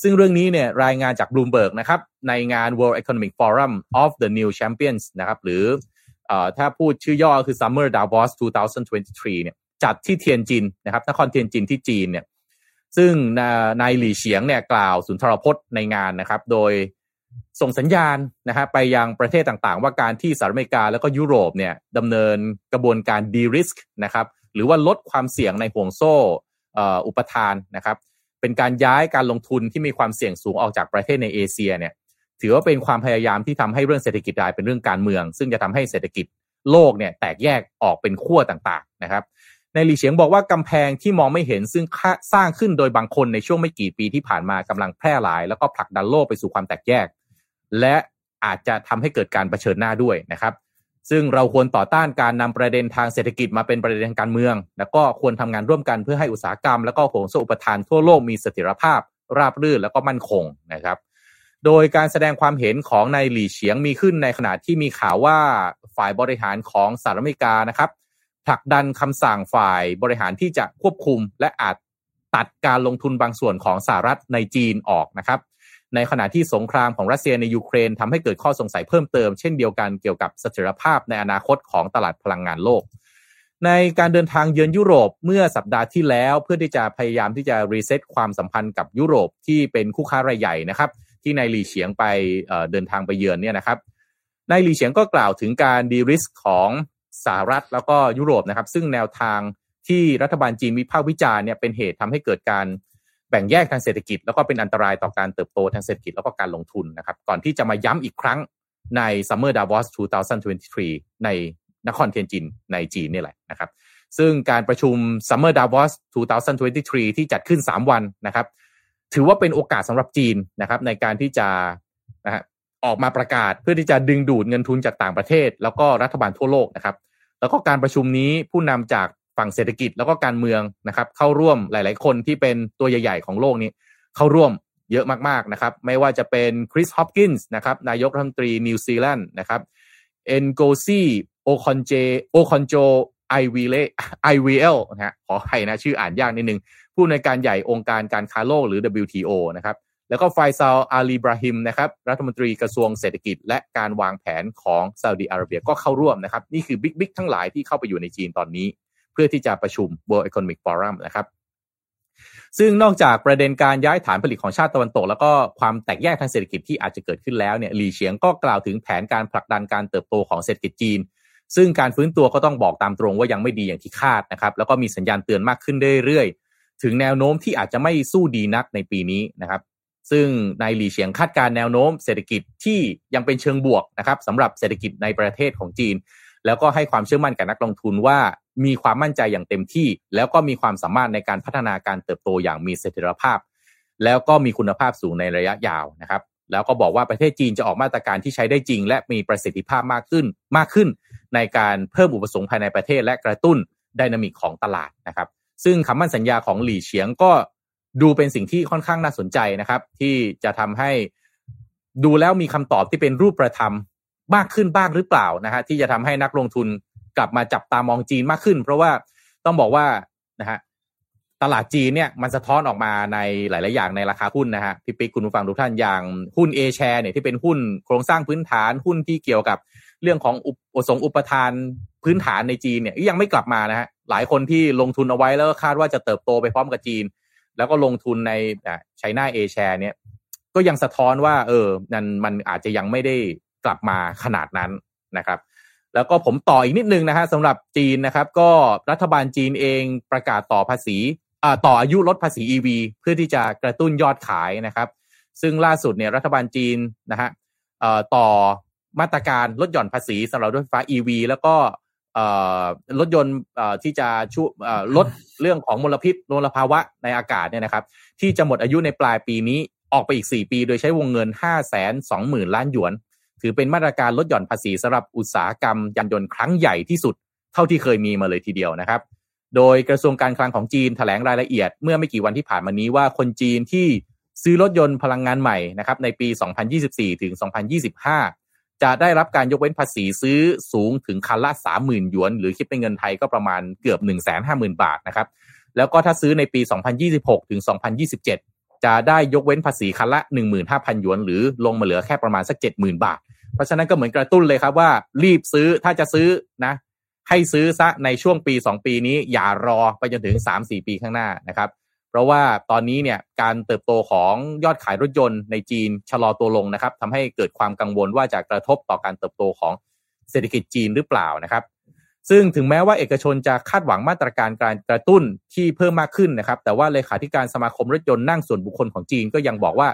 ซึ่งเรื่องนี้เนี่ยรายงานจาก Bloomberg นะครับในงาน World Economic Forum of the New Champions นะครับหรือเอ่อถ้าพูดชื่อย่อคือ Summer Davos 2023 เนี่ยจัดที่เทียนจินนะครับนครเทียนจินที่จีนเนี่ย ซึ่งนายหลี่เฉียงเนี่ยกล่าวสุนทรพจน์ในงานนะครับ โดยส่งสัญญาณนะฮะไปยังประเทศต่างๆ ว่าการที่สหรัฐอเมริกาแล้วก็ยุโรปเนี่ยดำเนินกระบวนการดีริสก์นะครับหรือว่าลดความเสี่ยงในห่วงโซ่อุปทานนะครับเป็นการย้ายการลงทุนที่มีความเสี่ยงสูงออกจากประเทศในเอเชียเนี่ยถือว่าเป็นความพยายามที่ทำให้เรื่องเศรษฐกิจกลายเป็นเรื่องการเมือง ซึ่งจะทำให้เศรษฐกิจโลกเนี่ยแตกแยกออกเป็นขั้วต่างๆนะครับ ในหลีเฉียงบอกว่ากำแพงที่มองไม่เห็นซึ่งสร้างขึ้นโดยบางคนในช่วงไม่กี่ปีที่ผ่านมากำลังแพร่หลาย แล้วก็ผลักดันโลกไปสู่ความแตกแยก และอาจจะทำให้เกิดการรเผชิญหน้าด้วยนะครับ ซึ่งเราควรต่อต้านการนำประเด็นทางเศรษฐกิจมาเป็นประเด็นทางการเมือง แล้วก็ควรทำงานร่วมกันเพื่อให้อุตสาหกรรม แล้วก็โหงโซ่อุปทานทั่วโลกมีเสถียรภาพ ราบรื่นแล้วก็มั่นคงนะครับโดยการแสดงความเห็นของนายหลี่เฉียงมีขึ้นในขณะที่มีข่าวว่าฝ่ายบริหารของสหรัฐอเมริกานะครับ ผลักดันคำสั่งฝ่ายบริหารที่จะควบคุม และอาจตัดการลงทุนบางส่วนของสหรัฐในจีนออกนะครับ ในขณะที่สงครามของรัสเซียในยูเครนทำให้เกิดข้อสงสัยเพิ่มเติมเช่นเดียวกันเกี่ยวกับเสถียรภาพในอนาคตของตลาดพลังงานโลก ในการเดินทางเยือนยุโรปเมื่อสัปดาห์ที่แล้วเพื่อที่จะพยายามที่จะ reset ความสัมพันธ์กับยุโรปที่เป็นคู่ค้ารายใหญ่นะครับ ที่นายหลี่เฉียงไปเดินทางไปเยือนเนี่ยนะครับนายหลี่เฉียงก็กล่าวถึงการดีริสของ สหรัฐแล้วก็ยุโรปนะครับ ซึ่งแนวทางที่รัฐบาลจีนวิพากษ์วิจารณ์เนี่ยเป็นเหตุทำให้เกิดการแบ่งแยกทางเศรษฐกิจ แล้วก็เป็นอันตรายต่อการเติบโตทางเศรษฐกิจแล้วก็การลงทุนนะครับ ก่อนที่จะมาย้ำอีกครั้งใน Summer Davos 2023 ในนครเทียนจินในจีนนี่แหละนะครับ ซึ่งการประชุม Summer Davos 2023 ที่จัดขึ้น 3 วันนะครับ ถือว่าเป็นโอกาสสำหรับจีนนะครับ ในการที่จะนะฮะ ออกมาประกาศเพื่อที่จะดึงดูดเงินทุนจากต่างประเทศ แล้วก็รัฐบาลทั่วโลกนะครับ แล้วก็การประชุมนี้ผู้นำจากฝั่งเศรษฐกิจแล้วก็การเมืองนะครับ เข้าร่วมหลาย ๆ คนที่เป็นตัวใหญ่ ๆ ของโลกนี้ เข้าร่วมเยอะมาก ๆ นะครับ ไม่ว่าจะเป็นคริสฮิปกินส์นะครับนายกรัฐมนตรีนิวซีแลนด์นะครับเอ็นโกซีโอคอนเจโอคอนโจไอวีเลไอวีเอลนะฮะขอให้นะ ชื่ออ่านยากนิดนึงผู้อำนวยการใหญ่องค์การการค้าโลกหรือ WTO นะครับ แล้วก็ไฟซาลอาลีบราฮิมนะครับรัฐมนตรีกระทรวงเศรษฐกิจ และการวางแผนของซาอุดีอาระเบียก็เข้าร่วมนะครับ นี่คือบิ๊กบิ๊กทั้งหลายที่เข้าไปอยู่ในจีนตอนนี้ เพื่อที่จะประชุม World Economic Forum นะครับซึ่งนอกจากประเด็นการย้ายฐานผลิตของชาติตะวันตก แล้วก็ความแตกแยกทางเศรษฐกิจที่อาจจะเกิดขึ้นแล้วเนี่ยหลีเฉียงก็กล่าวถึงแผนการผลักดันการเติบโตของเศรษฐกิจจีน ซึ่งการฟื้นตัวก็ต้องบอกตามตรงว่ายังไม่ดีอย่างที่คาดนะครับแล้วก็มีสัญญาณเตือนมากขึ้นเรื่อยๆ ถึงแนวโน้มที่อาจจะไม่สู้ดีนักในปีนี้นะครับ ซึ่งนายหลี่เฉียงคาดการแนวโน้มเศรษฐกิจที่ยังเป็นเชิงบวกนะครับสำหรับเศรษฐกิจในประเทศของจีน แล้วก็ให้ความเชื่อมั่นกับนักลงทุนว่ามีความมั่นใจอย่างเต็มที่ แล้วก็มีความสามารถในการพัฒนาการเติบโตอย่างมีเสถียรภาพ แล้วก็มีคุณภาพสูงในระยะยาวนะครับ แล้วก็บอกว่าประเทศจีนจะออกมาตรการที่ใช้ได้จริง และมีประสิทธิภาพมากขึ้นมากขึ้น ในการเพิ่มอุปสงค์ภายในประเทศ และกระตุ้นดินามิกของตลาดนะครับซึ่งคำมั่นสัญญาของหลี่เฉียงก็ ดูเป็นสิ่งที่ค่อนข้างน่าสนใจนะครับ ที่จะทำให้ดูแล้วมีคำตอบที่เป็นรูปประธรรมมากขึ้นบ้างหรือเปล่านะฮะที่จะทำให้นักลงทุนกลับมาจับตามองจีนมากขึ้น เพราะว่าต้องบอกว่านะฮะตลาดจีนเนี่ยมันสะท้อนออกมาในหลาย ๆ อย่างในราคาหุ้นนะฮะพี่ปิ๊กคุณผู้ฟังทุกท่านอย่างหุ้นเอแชร์เนี่ยที่เป็นหุ้นโครงสร้างพื้นฐานหุ้นที่เกี่ยวกับเรื่องของอุปสงอุปทานพื้นฐานในจีนเนี่ยยังไม่กลับมานะฮะหลายคนที่ลงทุนเอาไว้แล้วคาดว่าจะเติบโตไปพร้อมกับจีน แล้วก็ลงทุนในไชน่าเอแชร์เนี่ย ก็ยังสะท้อนว่า เออนั้นมันอาจจะยังไม่ได้กลับมาขนาดนั้นนะครับ แล้วก็ผมต่ออีกนิดนึงนะฮะสำหรับจีนนะครับ ก็รัฐบาลจีนเองประกาศต่อภาษีต่ออายุลดภาษี EV เพื่อที่จะกระตุ้นยอดขายนะครับ ซึ่งล่าสุดเนี่ยรัฐบาลจีนนะฮะต่อมาตรการลดหย่อนภาษีสำหรับรถไฟฟ้า EV แล้วก็ รถยนต์ที่จะช่วยลดเรื่องของมลพิษมลภาวะในอากาศเนี่ยนะครับ ที่จะหมดอายุในปลายปีนี้ออกไปอีก 4 ปี โดยใช้วงเงิน 5 2 0 0 0 0 ล้านหยวน ถือเป็นมาตรการลดหย่อนภาษีสำหรับอุตสาหกรรมยานยนต์ครั้งใหญ่ที่สุดเท่าที่เคยมีมาเลยทีเดียวนะครับ โดยกระทรวงการคลังของจีนถแถลงรายละเอียด เมื่อไม่กี่วันที่ผ่านมานี้ว่าคนจีนที่ซื้อรถยนต์พลังงานใหม่นะครับในปี 2024 ถึง 2025 จะได้รับการยกเว้นภาษีซื้อสูงถึงคันละสามหมื่นหยวน หรือคิดเป็นเงินไทยก็ประมาณเกือบ1นึ่งแสนห้าหมื่นบาทนะครับ แล้วก็ถ้าซื้อในปี 2026 ถึง 2027 จะได้ยกเว้นภาษีคันละ 15,000 หยวน หรือลงมาเหลือแค่ประมาณสัก 70,000 บาท เพราะฉะนั้นก็เหมือนกระตุ้นเลยครับว่า รีบซื้อถ้าจะซื้อนะ ให้ซื้อซะในช่วงปีสองปีนี้อย่ารอไปจนถึงสามสี่ปีข้างหน้านะครับ เพราะว่าตอนนี้เนี่ยการเติบโตของยอดขายรถยนต์ในจีนชะลอตัวลงนะครับทำให้เกิดความกังวลว่าจะกระทบต่อการเติบโตของเศรษฐกิจจีนหรือเปล่านะครับ ซึ่งถึงแม้ว่าเอกชนจะคาดหวังมาตรการการกระตุ้นที่เพิ่มมากขึ้นนะครับ แต่ว่าเลขาธิการสมาคมรถยนต์นั่งส่วนบุคคลของจีนก็ยังบอกว่า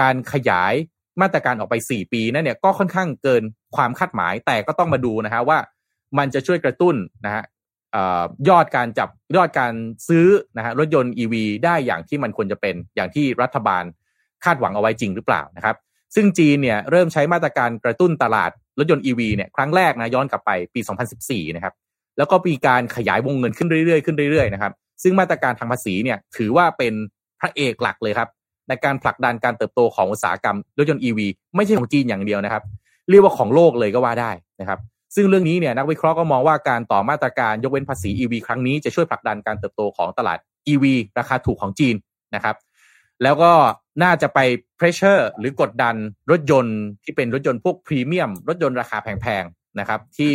การขยายมาตรการออกไป 4 ปีนั่นเนี่ยก็ค่อนข้างเกินความคาดหมายแต่ก็ต้องมาดูนะฮะว่ามันจะช่วยกระตุ้นนะฮะ ยอดการจับยอดการซื้อนะฮะรถยนต์ EV ได้อย่างที่มันควรจะเป็นอย่างที่รัฐบาลคาดหวังเอาไว้จริงหรือเปล่านะครับ ซึ่งจีนเนี่ยเริ่มใช้มาตรการกระตุ้นตลาดรถยนต์ EV เนี่ยครั้งแรกนะย้อนกลับไปปี 2014 นะครับ แล้วก็มีการขยายวงเงินขึ้นเรื่อยๆขึ้นเรื่อยๆนะครับ ซึ่งมาตรการทางภาษีเนี่ยถือว่าเป็นพระเอกหลักเลยครับ ในการผลักดันการเติบโตของอุตสาหกรรมรถยนต์ EV ไม่ใช่ของจีนอย่างเดียวนะครับ เรียกว่าของโลกเลยก็ว่าได้นะครับ ซึ่งเรื่องนี้เนี่ยนักวิเคราะห์ก็มองว่าการต่อมาตรการยกเว้นภาษี EV ครั้งนี้จะช่วยผลักดันการเติบโตของตลาด EV ราคาถูกของจีนนะครับแล้วก็น่าจะไป pressure หรือกดดันรถยนต์ที่เป็นรถยนต์พวกพรีเมียม รถยนต์ราคาแพงๆนะครับ ที่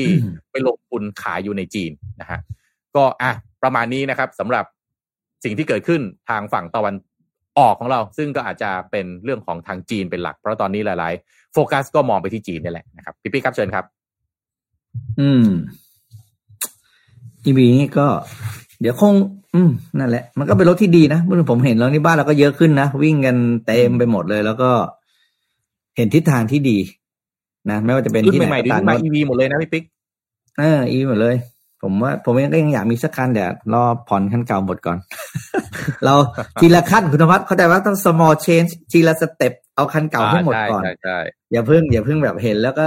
ไปลงทุนขายอยู่ในจีนนะฮะก็อะประมาณนี้นะครับสำหรับสิ่งที่เกิดขึ้นทางฝั่งตะวันออกของเรา ซึ่งก็อาจจะเป็นเรื่องของทางจีนเป็นหลัก เพราะตอนนี้หลาย ๆ โฟกัสก็มองไปที่จีนนี่แหละนะครับพี่ปิ๊กครับเชิญครับ อืมอีบีนี่ก็ เดี๋ยวคง อืมนั่นแหละ มันก็เป็นรถที่ดีนะเมื่อผมเห็นแล้วนี่บ้านเราก็เยอะขึ้นนะ วิ่งกันเต็มไปหมดเลย แล้วก็เห็นทิศทางที่ดี นะไม่ว่าจะเป็นที่ไหนก็ตามมาอีวีหมดเลยนะพี่ปิ๊กเอออีวีหมดเลย ผมว่า ผมเองก็ยังอยากมีสักคันแต่รอผ่อนขั้นเก่าหมดก่อน เราทีละขั้นคุณธรรมะเข้าใจว่าต้อง small change ทีละสเต็ปเอาคันเก่าให้หมดก่อนอย่าเพิ่งอย่าเพิ่งแบบเห็นแล้วก็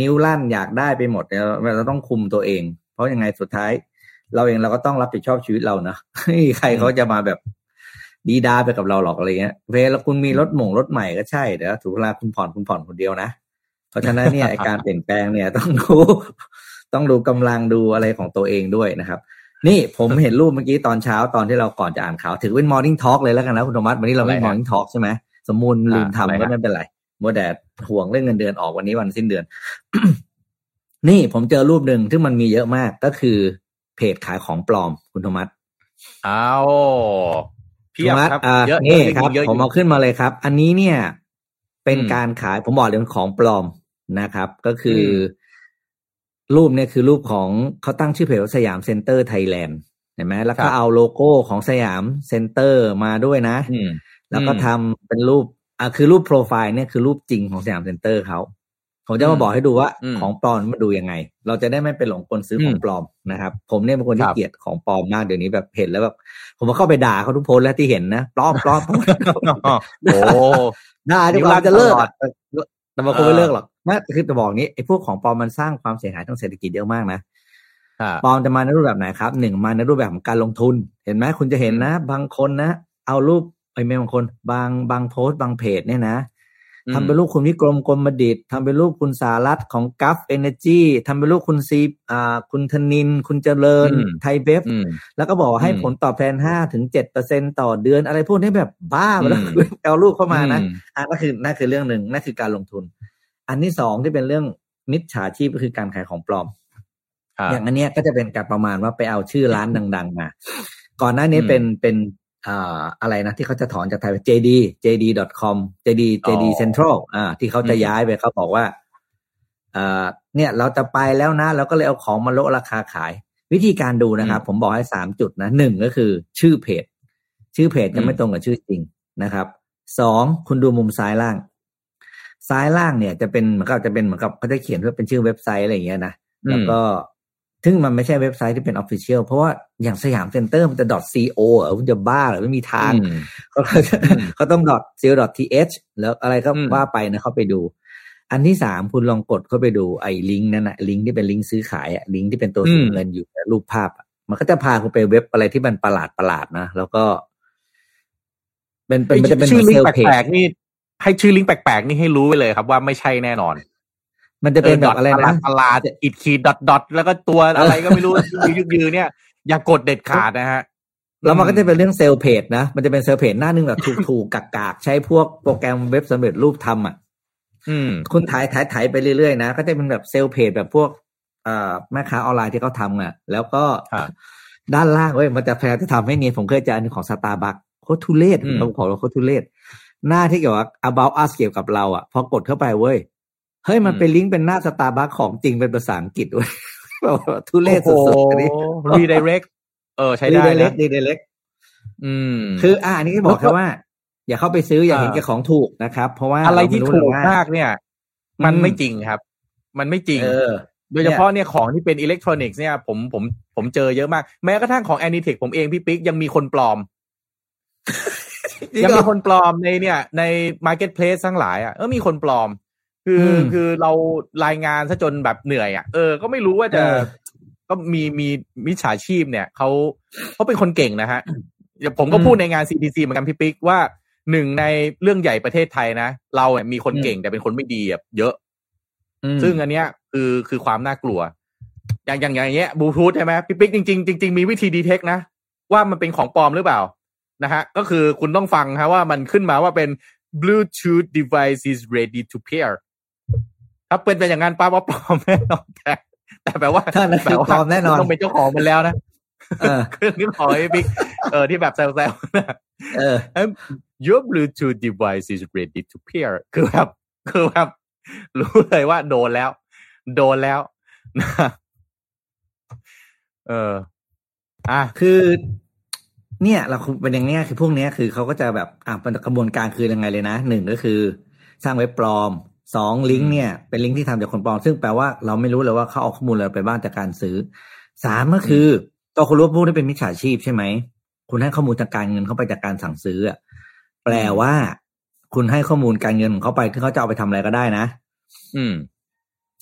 นิ้วลั่นอยากได้ไปหมดเราเราต้องคุมตัวเอง เพราะยังไงสุดท้าย เราเองเราก็ต้องรับผิดชอบชีวิตเรานะใครเขาจะมาแบบดีดาไปกับเราหรอกอะไรเงี้ย เวลาคุณมีรถหม่งรถใหม่ก็ใช่แต่ถูกเวลาคุณผ่อนคุณผ่อนคนเดียวนะเพราะฉะนั้นเนี่ยการเปลี่ยนแปลงเนี่ยต้องดูต้องดูกำลังดูอะไรของตัวเองด้วยนะครับ นี่ผมเห็นรูปเมื่อกี้ตอนเช้าตอนที่เราก่อนจะอ่านข่าว ถือเป็น morning talk เลยแล้วกันนะคุณธรรมะวันนี้เราไม่ morning talk ใช่ไหมสมมูลลืมทำก็ไม่เป็นไร มัวแต่ห่วงเรื่องเงินเดือนออกวันนี้วันสิ้นเดือน นี่ผมเจอรูปหนึ่งที่มันมีเยอะมากก็คือเพจขายของปลอมคุณธรรมัสอ้าวพี่ธรรมัสเยอะนี่ครับผมเอาขึ้นมาเลยครับ อันนี้เนี่ย เป็นการขายผมบอกเลยเป็นของปลอมนะครับ ก็คือ รูปเนี่ยคือรูปของเขาตั้งชื่อเพจว่าสยามเซ็นเตอร์ไทยแลนด์เห็นไหมแล้วก็เอาโลโก้ของสยามเซ็นเตอร์มาด้วยนะ แล้วก็ทำเป็นรูป อะคือรูปโปรไฟล์เนี่ยคือรูปจริงของสยามเซ็นเตอร์เขาผมจะมาบอกให้ดูว่าของปลอมมันดูยังไง เราจะได้ไม่เป็นหลงกลซื้อของปลอมนะครับ ผมเนี่ยเป็นคนที่เกลียดของปลอมมากเดี๋ยวนี้แบบเห็นแล้วแบบผมมาเข้าไปด่าเขาทุกโพสแล้วที่เห็นนะปลอมปลอมโอ้ด่าจนกว่าจะเลิกแต่บางคนไม่เลิกหรอกนะคือจะบอกนี้ไอ้พวกของปลอมมันสร้างความเสียหายทางเศรษฐกิจเยอะมากนะปลอมจะมาในรูปแบบไหนครับหนึ่งมาในรูปแบบของการลงทุน เห็นไหมคุณจะเห็นนะ บางคนนะ เอารูป ไอ้แม่บางคน บางบางโพสต์บางเพจเนี่ยนะทำเป็นรูปคุณวิกรมกรมดิตทำเป็นรูปคุณสารัตของกัฟเอเนจีทำเป็นรูปคุณซีอ่าคุณธนิน คุณเจริญ ไทยเบฟแล้วก็บอกให้ผลตอบแทนห้าถึงเจ็ดเปอร์เซ็นต่อเดือนอะไรพวกนี้แบบบ้าไปแล้วเอารูปเข้ามานะอ่านั่นคือนั่นคือเรื่องหนึ่งนั่นคือการลงทุน อันที่สองที่เป็นเรื่องมิจฉาชีพก็คือการขายของปลอม อย่างอันนี้ก็จะเป็นการประมาณว่าไปเอาชื่อร้านดัง ๆ มา ก่อนหน้านี้เป็นเป็น อ่าอะไรนะที่เขาจะถอนจากไทย JD JD.com JD JD Central อ่า ที่เขาจะย้ายไปเขาบอกว่าอ่าเนี่ยเราจะไปแล้วนะเราก็เลยเอาของมาลดราคาขาย วิธีการดูนะครับ ผมบอกให้สามจุดนะหนึ่งก็คือชื่อเพจ ชื่อเพจจะไม่ตรงกับชื่อจริงนะครับสองคุณดูมุมซ้ายล่าง ซ้ายล่างเนี่ยจะเป็นเหมือนกับจะเป็นเหมือนกับเขาจะเขียนว่าเป็นชื่อเว็บไซต์อะไรอย่างเงี้ยนะแล้วก็ ซึ่งมันไม่ใช่เว็บไซต์ที่เป็น official เพราะว่าอย่างสยามเซ็นเตอร์มันจะ .co เหรอมันจะบ้าหรือไม่มีทางเขาเขาต้อง .co .th แล้วอะไรก็ว่าไปนะเขาไปดู อันที่สามคุณลองกดเข้าไปดูไอ้ลิงก์นั่นนะลิงก์ที่เป็นลิงก์ซื้อขายอะลิงก์ที่เป็นตัวสีเงินอยู่รูปภาพ มันก็จะพาคุณไปเว็บอะไรที่มันประหลาดประหลาดนะแล้วก็ เป็นเป็นมันจะเป็นชื่อลิงก์แปลกๆนี่ให้ชื่อลิงก์แปลกๆนี่ให้รู้ไปเลยครับว่าไม่ใช่แน่นอน มันจะเป็นแบบอะไรนะตลาดอิดขีดดอทดอทแล้วก็ตัวอะไรก็ไม่รู้ยืดยืดเนี่ย อย่ากดเด็ดขาดนะฮะแล้วมันก็จะเป็นเรื่องเซลล์เพจนะ มันจะเป็นเซลล์เพจหน้านึงแบบถูกถูกกักกากใช้พวกโปรแกรมเว็บสำเร็จรูปทำอะอืมคุณถ่ายถ่ายถ่ายไปเรื่อยๆนะ ก็จะเป็นแบบเซลล์เพจแบบพวกเอ่อแม่ค้าออนไลน์ที่เขาทำอะ แล้วก็ครับด้านล่างเว้ยมันจะพยายามจะทำให้เนียนผมเคยเจออันหนึงของสตาร์บัคโคตรทุเรศอืมผมขอว่าโคตรทุเรศหน้าที่เกี่ยวกับ about us เกี่ยวกับเราอะพอกดเข้าไปเว้ย เฮ้ยมันเป็นลิงก์เป็นหน้าสตาร์บัคของจริงเป็นภาษาอังกฤษเว้ยแบบว่าทุเรศสุดๆอันนี้รีไดเรกเออใช้ได้รีเล็นะกรีเล็กอืม คือ อ่าอันนี้ก็บอกแค่ว่า อย่าเข้าไปซื้ออย่าเห็นอ่าแก่ของถูกนะครับ เพราะว่าอะไรที่เาม่ถูเลยกว่มากเนี่ย มันอืมไม่จริงครับ มันไม่จริงเออโดยเฉพาะเนี่ยของที่เป็นอิเล็กทรอนิกส์เนี่ยผมผมผมเจอเยอะมาก แม้กระทั่งของแอนิเทคผมเองพี่ปิ๊กยังมีคนปลอมจริงยังเหรมีอคนปลอมในเนี่ย ใน marketplace ทั้งหลายอะเออมีคนปลอม คืออมคือเรารายงานซะจนแบบเหนื่อยอะเออก็ไม่รู้ว่าจะเออก็มีมีมิจฉาชีพเนี่ยเขาเขาเป็นคนเก่งนะฮะเดี๋ยวผมก็อืมพูดในงาน CTC เหมือนกันพี่ปิ๊กว่าหนึ่งในเรื่องใหญ่ประเทศไทยนะ เราเนี่ยมีคนอืมเก่งแต่เป็นคนไม่ดีอะเยอะอืมซึ่งอันเนี้ยคือคือความน่ากลัว อย่างอย่างอย่างเงี้ยบลูทูธใช่ไหมพี่ปิ๊กจริงๆจริงๆมีวิธี detect นะ ว่ามันเป็นของปลอมหรือเปล่านะฮะก็คือคุณต้องฟังฮะว่ามันขึ้นมาว่าเป็น Bluetooth device is ready to pair ถ้าเป็นไปอย่างนั้นป้าว่าปลอมแน่นอนแต่แต่แปลว่าถ้านั้นคือปลอมแน่นอนต้องเป็นเจ้าของมันแล้วนะเออเครื่องนี้ของไอ้ปิ๊กเออที่แบบแซวๆนะเออ your Bluetooth device is ready to pair คือแบบคือแบบรู้เลยว่าโดนแล้ว โดนแล้วนะเออ อะคือ เนี่ย เราคุเป็นอย่างเนี้ยคือพวกเนี้ยคือเขาก็จะแบบอะเป็นกระบวนการคือยังไงเลยนะหนึ่งก็คือ สร้างเว็บปลอม สองลิงก์เนี่ยเป็นลิงก์ที่ทำจากคนปลอมซึ่งแปลว่าเราไม่รู้เลยว่าเขาเอาข้อมูลอะไรไปบ้างจากการซื้อสามก็คือตัวคุณรู้ว่าพวกนี้เป็นมิจฉาชีพใช่ไหมคุณให้ข้อมูลทางการเงินเข้าไปจากการสั่งซื้ออะแปลว่า คุณให้ข้อมูลการเงินของเขาไปที่เขาจะเอาไปทำอะไรก็ได้นะ อืม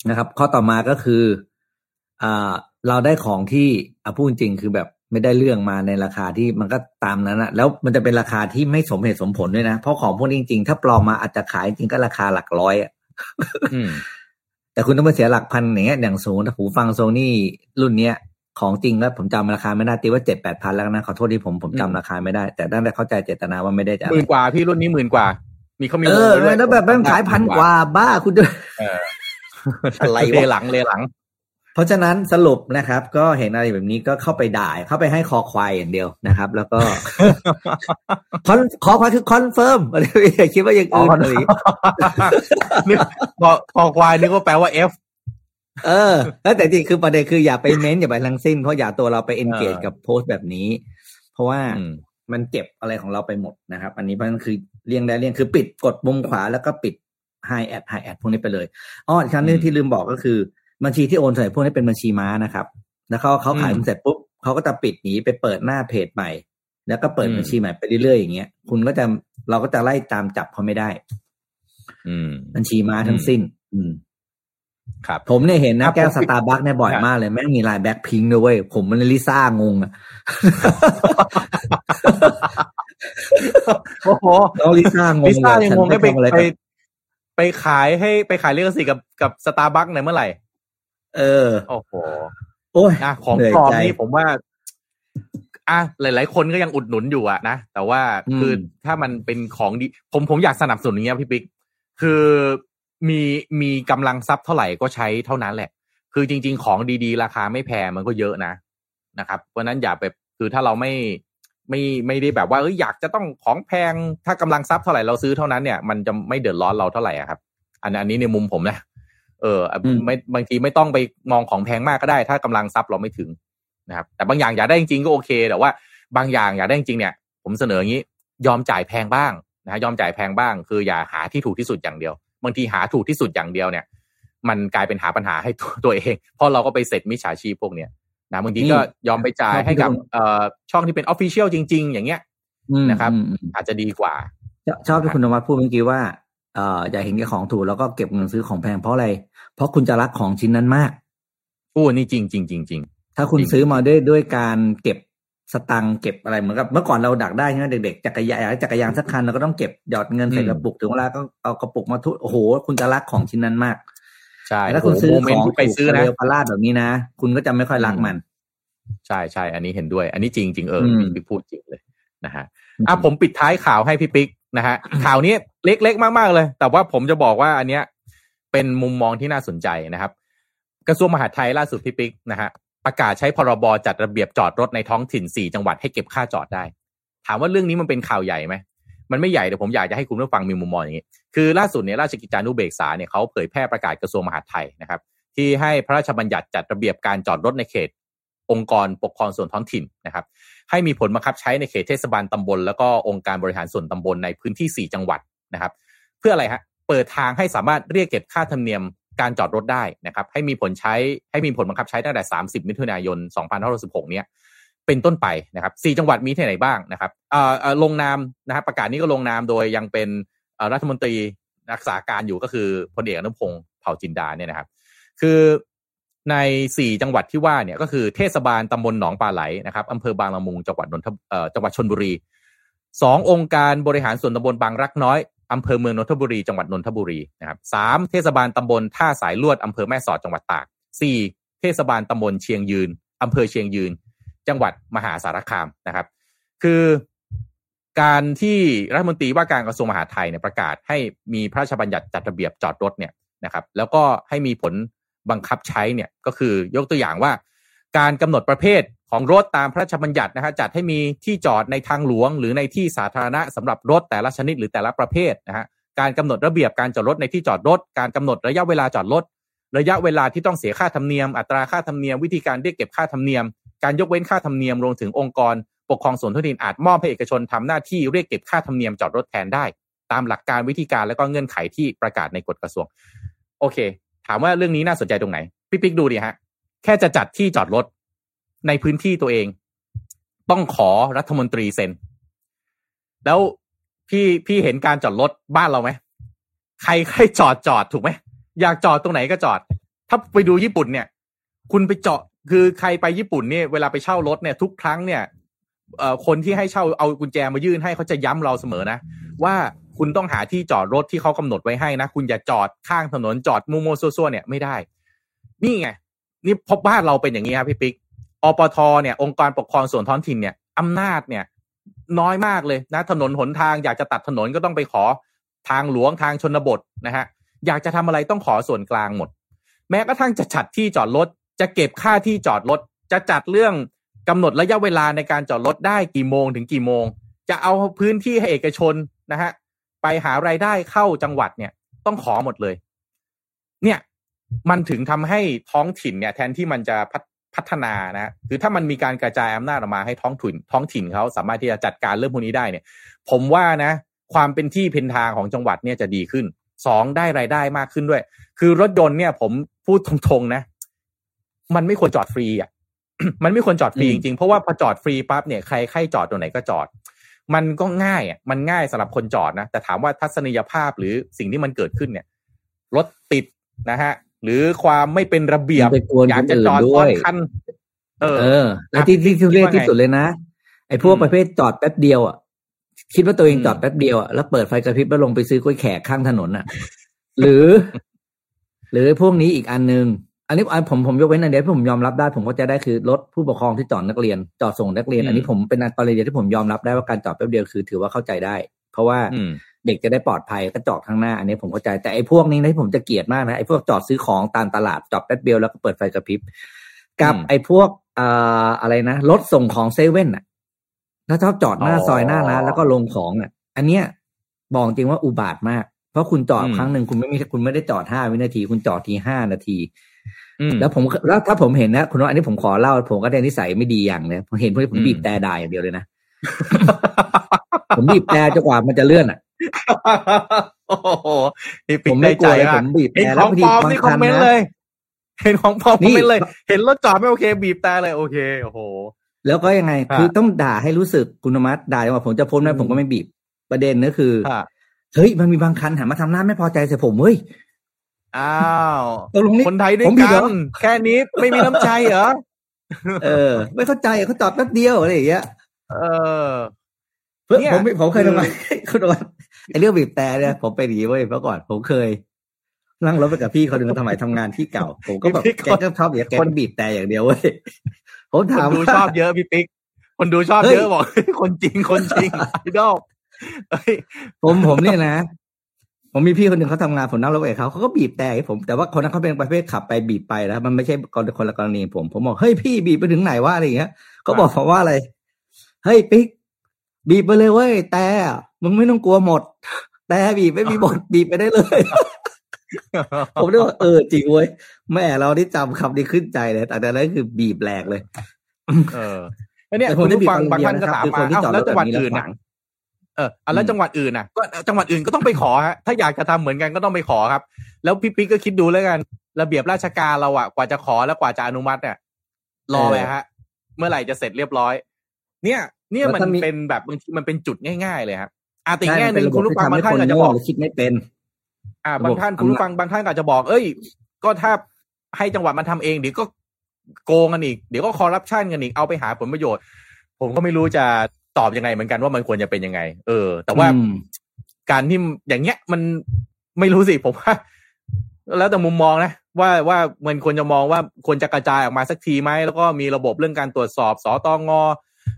นะครับ ข้อต่อมาก็คืออ่าเราได้ของที่อะพูดจริงคือแบบไม่ได้เรื่องมาในราคาที่มันก็ตามนั้นนะแล้วมันจะเป็นราคาที่ไม่สมเหตุสมผลด้วยนะ เพราะของพวกนี้จริงๆ ถ้าปลอมมาอาจจะขายจริงก็ราคาหลักร้อยอะอืม แต่คุณต้องไปเสียหลักพันอย่างเงี้ยอย่างสูงถ้าหูฟังโซนี่รุ่นเนี้ยของจริงแล้วผมจำราคาไม่ได้ตีว่าเจ็ดแปดพันแล้วนะ ขอโทษที่ผมผมจำราคาไม่ได้ แต่ตั้งแต่เข้าใจเจตนาว่าไม่ได้จะหมื่นกว่าพี่รุ่นนี้หมื่นกว่า มีเขามีเอวงอไว้ด้วยแล้วแบบมันขายพันกว่าบ้าคุณจะเอออะไรวะเลหลังเลหลัง เพราะฉะนั้นสรุปนะครับ ก็เห็นอะไรแบบนี้ก็เข้าไปด่าเข้าไปให้คอควายอย่างเดียวนะครับ แล้วก็คอนคอควายคือคอนเฟิร์มอะไรอย่าคิดว่าอย่างอื่นอะไรอย่างงี้นึกพอพอควายนึกว่าแปลว่า F เออแล้วแต่จริงคือประเด็นคืออย่าไปเม้นอย่าไปทั้งสิ้นเพราะอย่าตัวเราไปเอนเกจเออกับโพสต์แบบนี้ เพราะว่าอืมมันเก็บอะไรของเราไปหมดนะครับ อันนี้มันคือเลี่ยงได้เลี่ยงคือปิดกดมุมขวาแล้วก็ปิด hide ad hide ad พวกนี้ไปเลยอ๋ออีกครั้งหนึ่งอืมที่ลืมบอกก็คือ บัญชีที่โอนใส่พวกนี้เป็นบัญชีม้านะครับ แล้วเขาเขาขายอืมคุณเสร็จปุ๊บเขาก็จะปิดหนีไปเปิดหน้าเพจใหม่ แล้วก็เปิดอืมบัญชีใหม่ไปเรื่อยๆอย่างเงี้ยคุณก็จะเราก็จะไล่ตามจับเขาไม่ได้ อืม บัญชีม้าทั้งสิ้น อืมครับผมเนี่ยเห็นนะรับแก้วผมสตาร์บัคเนี่ยบ่อยครับมากเลยแม่งมีลายแบ็คพิงค์ด้วยเว้ยผมมันลิซ่างงอะโอ้โหน้องลิซ่างงลิซ่ายังงงให้ไปฉันทำอะไรไปกับไปขายให้ไปขายเลขสิทธิ์กับกับสตาร์บัคในเมื่อไหร่ เออ โอ้โหโอ้ยนะของเหนื่อยปลอมใจนี่ผมว่าอะหลาย ๆ คนก็ยังอุดหนุนอยู่อะนะแต่ว่าอืมคือถ้ามันเป็นของดี ผมผมอยากสนับสนุนอย่างเงี้ยพี่ปิ๊กคือมีมีกำลังทรัพย์เท่าไหร่ก็ใช้เท่านั้นแหละ คือจริง ๆ ของดี ๆ ราคาไม่แพงมันก็เยอะนะนะครับ เพราะฉะนั้นอย่าไปคือถ้าเราไม่ไม่ไม่ได้แบบว่าเอยอยากจะต้องของแพงถ้ากำลังทรัพย์เท่าไหร่เราซื้อเท่านั้นเนี่ยมันจะไม่เดือดร้อนเราเท่าไหร่อะครับ อันอันนี้ในมุมผมนะ เอออะอืมไม่บางทีไม่ต้องไปมองของแพงมากก็ได้ ถ้ากำลังทรัพย์เราไม่ถึงนะครับ แต่บางอย่างอยากได้จริงๆก็โอเค แต่ว่าบางอย่างอยากได้จริงๆเนี่ย ผมเสนออย่างนี้ ยอมจ่ายแพงบ้างนะฮะยอมจ่ายแพงบ้าง คืออย่าหาที่ถูกที่สุดอย่างเดียว บางทีหาถูกที่สุดอย่างเดียวเนี่ย มันกลายเป็นหาปัญหาให้ตัวตัวเองเพราะเราก็ไปเสร็จมิจฉาชีพพวกเนี้ยนะบางทีก็ยอมไปจ่ายให้กับเอ่อช่องที่เป็นออฟฟิเชียลจริง ๆ อย่างเงี้ยอืมนะครับอืมอืมอาจจะดีกว่าชอบชอบที่คุณนวัดพูดเมื่อกี้ว่า เอ่ออย่าเห็นแก่ของถูกแล้วก็เก็บเงินซื้อของแพงเพราะอะไร เพราะคุณจะรักของชิ้นนั้นมากโอ้นี่จริงจริงจริงจริงถ้าคุณจริงซื้อมาด้วยด้วยการเก็บสตังค์เก็บอะไรเหมือนกับเมื่อก่อนเราดักได้ใช่ไหมเด็กๆจักรยานอยากได้จักรยานสักคันเราก็ต้องเก็บหยอดเงินใส่กระปุกถึงเวลาก็เอากระปุกมาทุบโอ้โห คุณจะรักของชิ้นนั้นมากใช่แต่ถ้าคุณซื้อโโหโมเมขนองต์ที่ไปซื้อถูกนะเร็วพลาดแบบนี้นะ คุณก็จะไม่ค่อยรักมัน ใช่ใช่อันนี้เห็นด้วย อันนี้จริงจริงเอออืมพี่พูดจริงเลยนะฮะอะผมปิดท้ายข่าวให้พี่ปิ๊ก นะฮะข่าวนี้เล็กๆมาก ๆ เลย แต่ว่าผมจะบอกว่าอันเนี้ยเป็นมุมมองที่น่าสนใจนะครับ กระทรวงมหาดไทยล่าสุดพี่ปิ๊กนะฮะประกาศใช้พรบจัดระเบียบจอดรถในท้องถิ่น 4 จังหวัดให้เก็บค่าจอดได้ ถามว่าเรื่องนี้มันเป็นข่าวใหญ่ไหมมันไม่ใหญ่แต่ผมอยากจะให้คุณผู้ฟังมีมุมมองอย่างนี้ คือล่าสุดเนี่ยราชกิจจานุเบกษาเนี่ยเขาเผยแพร่ประกาศกระทรวงมหาดไทยนะครับ ที่ให้พระราชบัญญัติจัดระเบียบการจอดรถในเขต องค์กรปกครองส่วนท้องถิ่นนะครับให้มีผลบังคับใช้ในเขตเทศบาลตำบล แล้วก็องค์การบริหารส่วนตำบลในพื้นที่ 4 จังหวัดนะครับ เพื่ออะไรฮะเปิดทางให้สามารถเรียกเก็บค่าธรรมเนียมการจอดรถได้นะครับ ให้มีผลใช้ให้มีผลบังคับใช้ตั้งแต่ 30 มิถุนายน 2516เนี่ยเป็นต้นไปนะครับสจังหวัดมีที่ไหนบ้างนะครับลงนามนะครับประกาศนี้ก็ลงนามโดยยังเป็นรัฐมนตรีรักษาการอยู่ก็คือพลเอกอนุพงศ์เผ่าจินดาเนี่ยนะครับ คือ ในสี่จังหวัดที่ว่าเนี่ยก็คือเทศบาลตำบลหนองปลาไหลนะครับอำเภอบางละมุงจังหวัดนนทจังหวัดชนบุรีสององค์การบริหารส่วนตำบลบางรักน้อยอำเภอเมืองนนทบุรี จังหวัดนนทบุรีนะครับสามเทศบาลตำบลท่าสายลวดอำเภอแม่สอดจังหวัดตากสี่เทศบาลตำบลเชียงยืนอำเภอเชียงยืน จังหวัดมหาสารคามนะครับ คือการที่รัฐมนตรีว่าการกระทรวงมหาดไทยเนี่ยประกาศให้มีพระราชบัญญัติจัดระเบียบจอดรถเนี่ยนะครับ แล้วก็ให้มีผล บังคับใช้เนี่ยก็คือยกตัวอย่างว่า การกำหนดประเภทของรถตามพระราชบัญญัตินะฮะจัดให้มีที่จอดในทางหลวง หรือในที่สาธารณะสำหรับรถแต่ละชนิดหรือแต่ละประเภทนะฮะการกำหนดระเบียบการจอดรถในที่จอดรถ การกำหนดระยะเวลาจอดรถ ระยะเวลาที่ต้องเสียค่าธรรมเนียม อัตราค่าธรรมเนียมวิธีการเรียกเก็บค่าธรรมเนียม การยกเว้นค่าธรรมเนียมรวมถึงองค์กร ปกครองส่วนท้องถิ่นอาจมอบให้เอกชนทำหน้าที่เรียกเก็บค่าธรรมเนียมจอดรถแทนได้ ตามหลักการวิธีการและก็เงื่อนไขที่ประกาศในกฎกระทรวง โอเค ถามว่าเรื่องนี้น่าสนใจตรงไหนพี่ปิ๊กดูดิฮะ แค่จะจัดที่จอดรถในพื้นที่ตัวเอง ต้องขอรัฐมนตรีเซ็น แล้วพี่พี่เห็นการจอดรถบ้านเราไหมใครใครจอดจอดถูกไหมอยากจอดตรงไหนก็จอด ถ้าไปดูญี่ปุ่นเนี่ย คุณไปจอดคือใครไปญี่ปุ่นเนี่ยเวลาไปเช่ารถเนี่ยทุกครั้งเนี่ยเอ่อคนที่ให้เช่าเอากุญแจมายื่นให้เขาจะย้ำเราเสมอนะ ว่า คุณต้องหาที่จอดรถที่เขากำหนดไว้ให้นะ คุณอย่าจอดข้างถนนจอดมัวมัวซัวๆเนี่ยไม่ได้ นี่ไง นี่พบบ้านเราเป็นอย่างนี้ครับพี่ปิ๊กอปทเนี่ยองค์การปกครองส่วนท้องถิ่นเนี่ยอำนาจเนี่ยน้อยมากเลยนะ ถนนหนทางอยากจะตัดถนนก็ต้องไปขอทางหลวงทางชนบทนะฮะอยากจะทำอะไรต้องขอส่วนกลางหมด แม้กระทั่งจะจัดที่จอดรถจะเก็บค่าที่จอดรถจะจัดเรื่องกำหนดระยะเวลาในการจอดรถได้กี่โมงถึงกี่โมง จะเอาพื้นที่ให้เอกชนนะฮะ ไปหารายได้เข้าจังหวัดเนี่ย ต้องขอหมดเลย เนี่ย มันถึงทำให้ท้องถิ่นเนี่ย แทนที่มันจะพัฒพัฒนานะคือถ้ามันมีการกระจายอำนาจออกมาให้ท้องถิ่น ท้องถิ่นเขาสามารถที่จะจัดการเรื่องพวกนี้ได้เนี่ย ผมว่านะ ความเป็นที่เพนทางของจังหวัดเนี่ยจะดีขึ้นสองได้รายได้มากขึ้นด้วย คือรถยนต์เนี่ย ผมพูดตรงๆนะ มันไม่ควรจอดฟรีอะมันไม่ควรจอดฟรีจริงๆเพราะว่าพอจอดฟรีปั๊บเนี่ยใครใครจอดตรงไหนก็จอด มันก็ง่ายอะมันง่ายสำหรับคนจอดนะ แต่ถามว่าทัศนียภาพหรือสิ่งที่มันเกิดขึ้นเนี่ยรถติดนะฮะ หรือความไม่เป็นระเบียบอยากจะจอดซ้อนคันเออเออ แล้วที่ที่ทุเรศที่สุดเลยนะไอ้พวกประเภทจอดแป๊บเดียวอะคิดว่าตัวเองจอดแป๊บเดียวอะแล้วเปิดไฟกระพริบแล้วลงไปซื้อกล้วยแขกข้างถนนอะ หรือ หรือพวกนี้อีกอันนึง อันนี้ผมผมยกเว้นอันเดียวที่ผมยอมรับได้ผมก็จะได้คือรถผู้ปกครองที่จอดนักเรียน จอดส่งนักเรียน อันนี้ผมเป็นกรณีที่ผมยอมรับได้ว่าการจอดแป๊บเดียวคือ ถือว่าเข้าใจได้ เพราะว่าเด็กจะได้ปลอดภัยก็จอดข้างหน้า อันนี้ผมเข้าใจแต่ไอ้พวกนี้นะที่ผมจะเกลียดมากนะไอ้พวกจอดซื้อของตามตลาดจอดแป๊บเดียวแล้วก็เปิดไฟกระพริบกับไอ้พวกอ่าอะไรนะรถส่งของเซเว่นอะถ้าชอบจอดหน้าซอยหน้าร้านแล้วก็ลงของอะ อันเนี้ยบอกจริงว่าอุบาทมาก เพราะคุณจอดครั้งหนึ่งคุณไม่มีคุณไม่ได้จอดห้าวินาที คุณจอดทีห้านาที แล้วผมแล้วถ้าผมเห็นนะคุณว่าอันนี้ผมขอเล่า ผมก็ได้นิสัยไม่ดีอย่างเนี่ยผมเห็นพวกผมบีบแต่ด่าอย่างเดียวเลยนะผมบีบแต่จนกว่ามันจะเลื่อนอะโอ้โหผมไม่กลัวเลยผมบีบแต่แล้วพอดีบางคันนะเห็นของปลอมไม่เลย เห็นรถจอดไม่โอเค บีบแต่เลยโอเคโอ้โห แล้วก็ยังไง คือต้องด่าให้รู้สึกคุณมัดด่าว่าผมจะพ้นได้ผมก็ไม่บีบประเด็นก็คือเฮ้ยมันมีบางคันหันมาทำหน้าไม่พอใจใส่ผมเฮ้ย อ้าวคนไทยด้วยกันแค่นี้ไม่มีน้ำใจเหรอเออ ไม่เข้าใจเขาจอดแป๊บเดียวอะไรอย่างเงี้ยเออเพื่อผมผมเคยทำไมคุณวันไอเรื่องบีบแต่เนี่ยผมไปหนีไว้เมื่อก่อนผมเคย นั่งรถไปกับพี่เขาดึงทำไมทำงานที่เก่า ผมก็แบบแกก็ชอบอย่างแกคนบีบแต่อย่างเดียวเว้ยผมถามดูชอบเยอะพี่ปิ๊กคนดูชอบเยอะบอกคนจริงคนจริงพี่ดอกผมผมเนี่ยนะ ผมมีพี่คนหนึ่งเขาทำงานผมนั่งรถไปกับเขาเขาก็บีบแต่ให้ผมแต่ว่าคนนั้นเขาเป็นประเภทขับไปบีบไปแล้วมันไม่ใช่คนคนละกรณีผม ผมบอกเฮ้ยพี่บีบไปถึงไหนวะอะไรอย่างเงี้ยเขาบอกผมว่าอะไรเฮ้ยปิ๊กบีบไปเลยเว้ยแต่มึงไม่ต้องกลัวหมด แต่บีบไม่มีบทบีบไปได้เลย ผมได้ว่าเออจริงเว้ยแม่เราได้จำคำนี้ขึ้นใจเลยแต่แต่นั้นคือบีบแหลกเลย เออแล้วเนี่ยแต่คคุนณที่ผู้ฟังบีบบางท่านก็คนเดียวนะครับถามคือคมานที่เอ้าจอดรถแล้วจังหวัดแบบนี้อื่นแล้วน่ะขวาง เอออะแล้วอืมจังหวัดอื่นน่ะก็จังหวัดอื่นก็ต้องไปขอฮะถ้าอยากจะทำเหมือนกันก็ต้องไปขอครับ แล้วพี่ปิ๊กก็คิดดูแล้วกัน ระเบียบราชการเราอะกว่าจะขอแล้วกว่าจะอนุมัติเนี่ยรอไปฮะ เมื่อไหร่จะเสร็จเรียบร้อย เนี่ย เนี่ยมันเป็นแบบบางทีมันเป็นจุดง่าย ๆ เลยครับอาติแง่หนึ่งคุณผู้ฟังบางท่านอาจจะบอกหรือคิดไม่เป็น อ่าระบบบางท่านอำนาจคุณผู้ฟังบางท่านก็อาจจะบอก เอ้ย ก็ถ้าให้จังหวัดมันทำเองเดี๋ยวก็โกงกันอีก เดี๋ยวก็คอร์รัปชันกันอีกเอาไปหาผลประโยชน์ ผมก็ไม่รู้จะ ตอบยังไงเหมือนกันว่ามันควรจะเป็นยังไง เออ แต่ว่าอืมการที่อย่างเงี้ยมันไม่รู้สิผมว่าแล้วแต่มุมมองนะว่าว่ามันควรจะมองว่าควรจะกระจายออกมาสักทีไหมแล้วก็มีระบบเรื่องการตรวจสอบสตง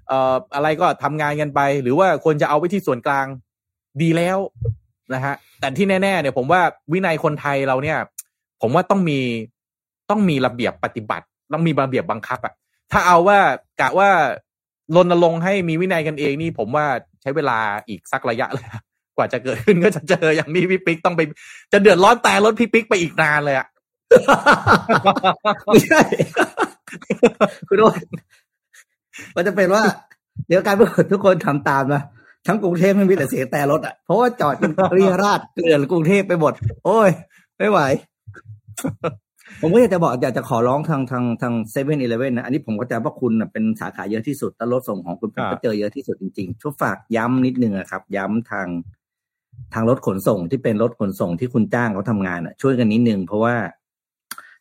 เอ่ออะไรก็ทำงานกันไป หรือว่าควรจะเอาไว้ที่ส่วนกลางดีแล้วนะฮะแต่ที่แน่ ๆ เนี่ย ผมว่าวินัยคนไทยเราเนี่ย ผมว่าต้องมีต้องมีระเบียบปฏิบัติ ต้องมีระเบียบบังคับอะถ้าเอาว่ากะว่า รณรงค์ให้มีวินัยกันเองนี่ผมว่าใช้เวลาอีกสักระยะเลยกว่าจะเกิดขึ้นก็จะเจออย่างนี้พี่ปิ๊กต้องไป จะเดือดร้อนแต่รถพี่ปิ๊กไปอีกนานเลยอะไม่ใช่คุณโอ๊ตมันจะเป็นว่า เดี๋ยวการพื่อทุกคนทำตามนะทั้งกรุงเทพไม่มีแต่เสียงแต่รถอะเพราะว่าจอดกันเรียราดเกลื่อนกรุงเทพไปหมด โอ้ย ไม่ไหว ผมก็อยากจะบอกอยากจะขอร้องทางทางทางเซเว่นอีเลฟเว่นนะ อันนี้ผมก็จะว่าคุณน่ะเป็นสาขาเยอะที่สุด แล้วรถส่งของคุณผมก็เจอเยอะที่สุดจริงๆ ช่วยฝากย้ำนิดนึงอะครับ ย้ำทางทางรถขนส่งที่เป็นรถขนส่งที่คุณจ้างเขาทำงานอะช่วยกันนิดนึงเพราะว่า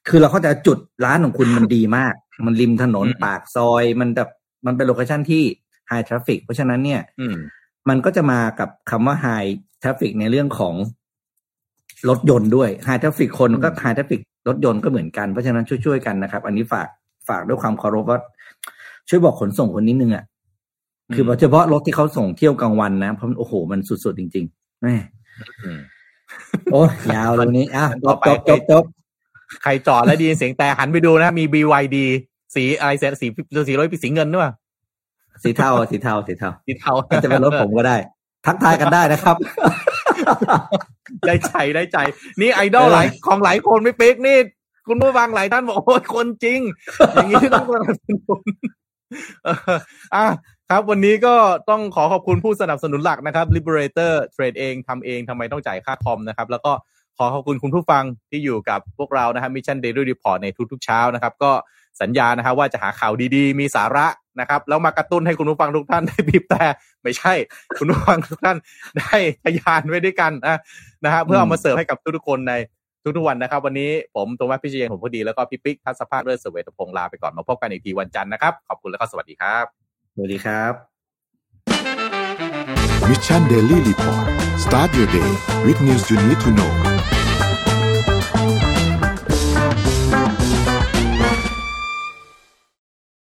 คือเราเข้าใจจุดร้านของคุณมันดีมาก มันริมถนนอืมปากซอย มันแบบมันเป็น location ที่ high traffic เพราะฉะนั้นเนี่ยอืมมันก็จะมากับคำว่า high traffic ในเรื่องของรถยนต์ด้วย high traffic คนก็ high traffic รถยนต์ก็เหมือนกัน เพราะฉะนั้นช่วยๆกันนะครับ อันนี้ฝากฝากด้วยความเคารพว่า ช่วยบอกขนส่งคนนิดนึงอะคืออืมเฉพาะรถที่เขาส่งเที่ยวกลางวันนะเพราะมันโอ้โหมันสุดๆจริงๆแม่อืมโอ้ยยาวเลยนี้อะจต่อบไปจบจบจบใครจอดแล้วไดยินเสียงแต่หันไปดูนะมี BYD สีอะไรเสียสีสีรถสีเงินด้วยสีเทาสีเทาสีเทาสีเทาอาจจะเป็นรถผมก็ได้ ทักทายกันได้นะครับ ได้ใจได้ใจ นี่ไอดอลเออหลายของหลายคนไม่ปิ๊กนี่ คุณผู้ฟังหลายท่านบอกโอ้ยคนจริง อย่างนี้ต้องสนับสนุนเอออะครับวันนี้ก็ต้องขอขอบคุณผู้สนับสนุนหลักนะครับ Liberator เทรดเองทำเองทำไมต้องจ่ายค่าคอมนะครับ แล้วก็ขอขอบคุณคุณผู้ฟังที่อยู่กับพวกเรานะครับ Mission Daily Report ในทุกๆเช้านะครับ ก็สัญญานะครับว่าจะหาข่าวดีๆ มีสาระนะครับ แล้วมากระตุ้นให้คุณผู้ฟังทุกท่านได้บีบแต่ ไม่ใช่ คุณผู้ฟังทุกท่านได้ทะยานไว้ด้วยกันนะนะฮะเพื่อเอามาเสิร์ฟให้กับทุกๆคนในทุกๆวันนะครับ วันนี้ผมตัวแม่พิเชยนผมพอดีแล้วก็พี่ปิ๊กทัศภาคเลิศเสวตพงษ์ลาไปก่อนมาพบกันอีกทีวันจันทร์นะครับ ขอบคุณแล้วก็สวัสดีครับสวัสดีครับ Mission Daily Report start your day with news you need to know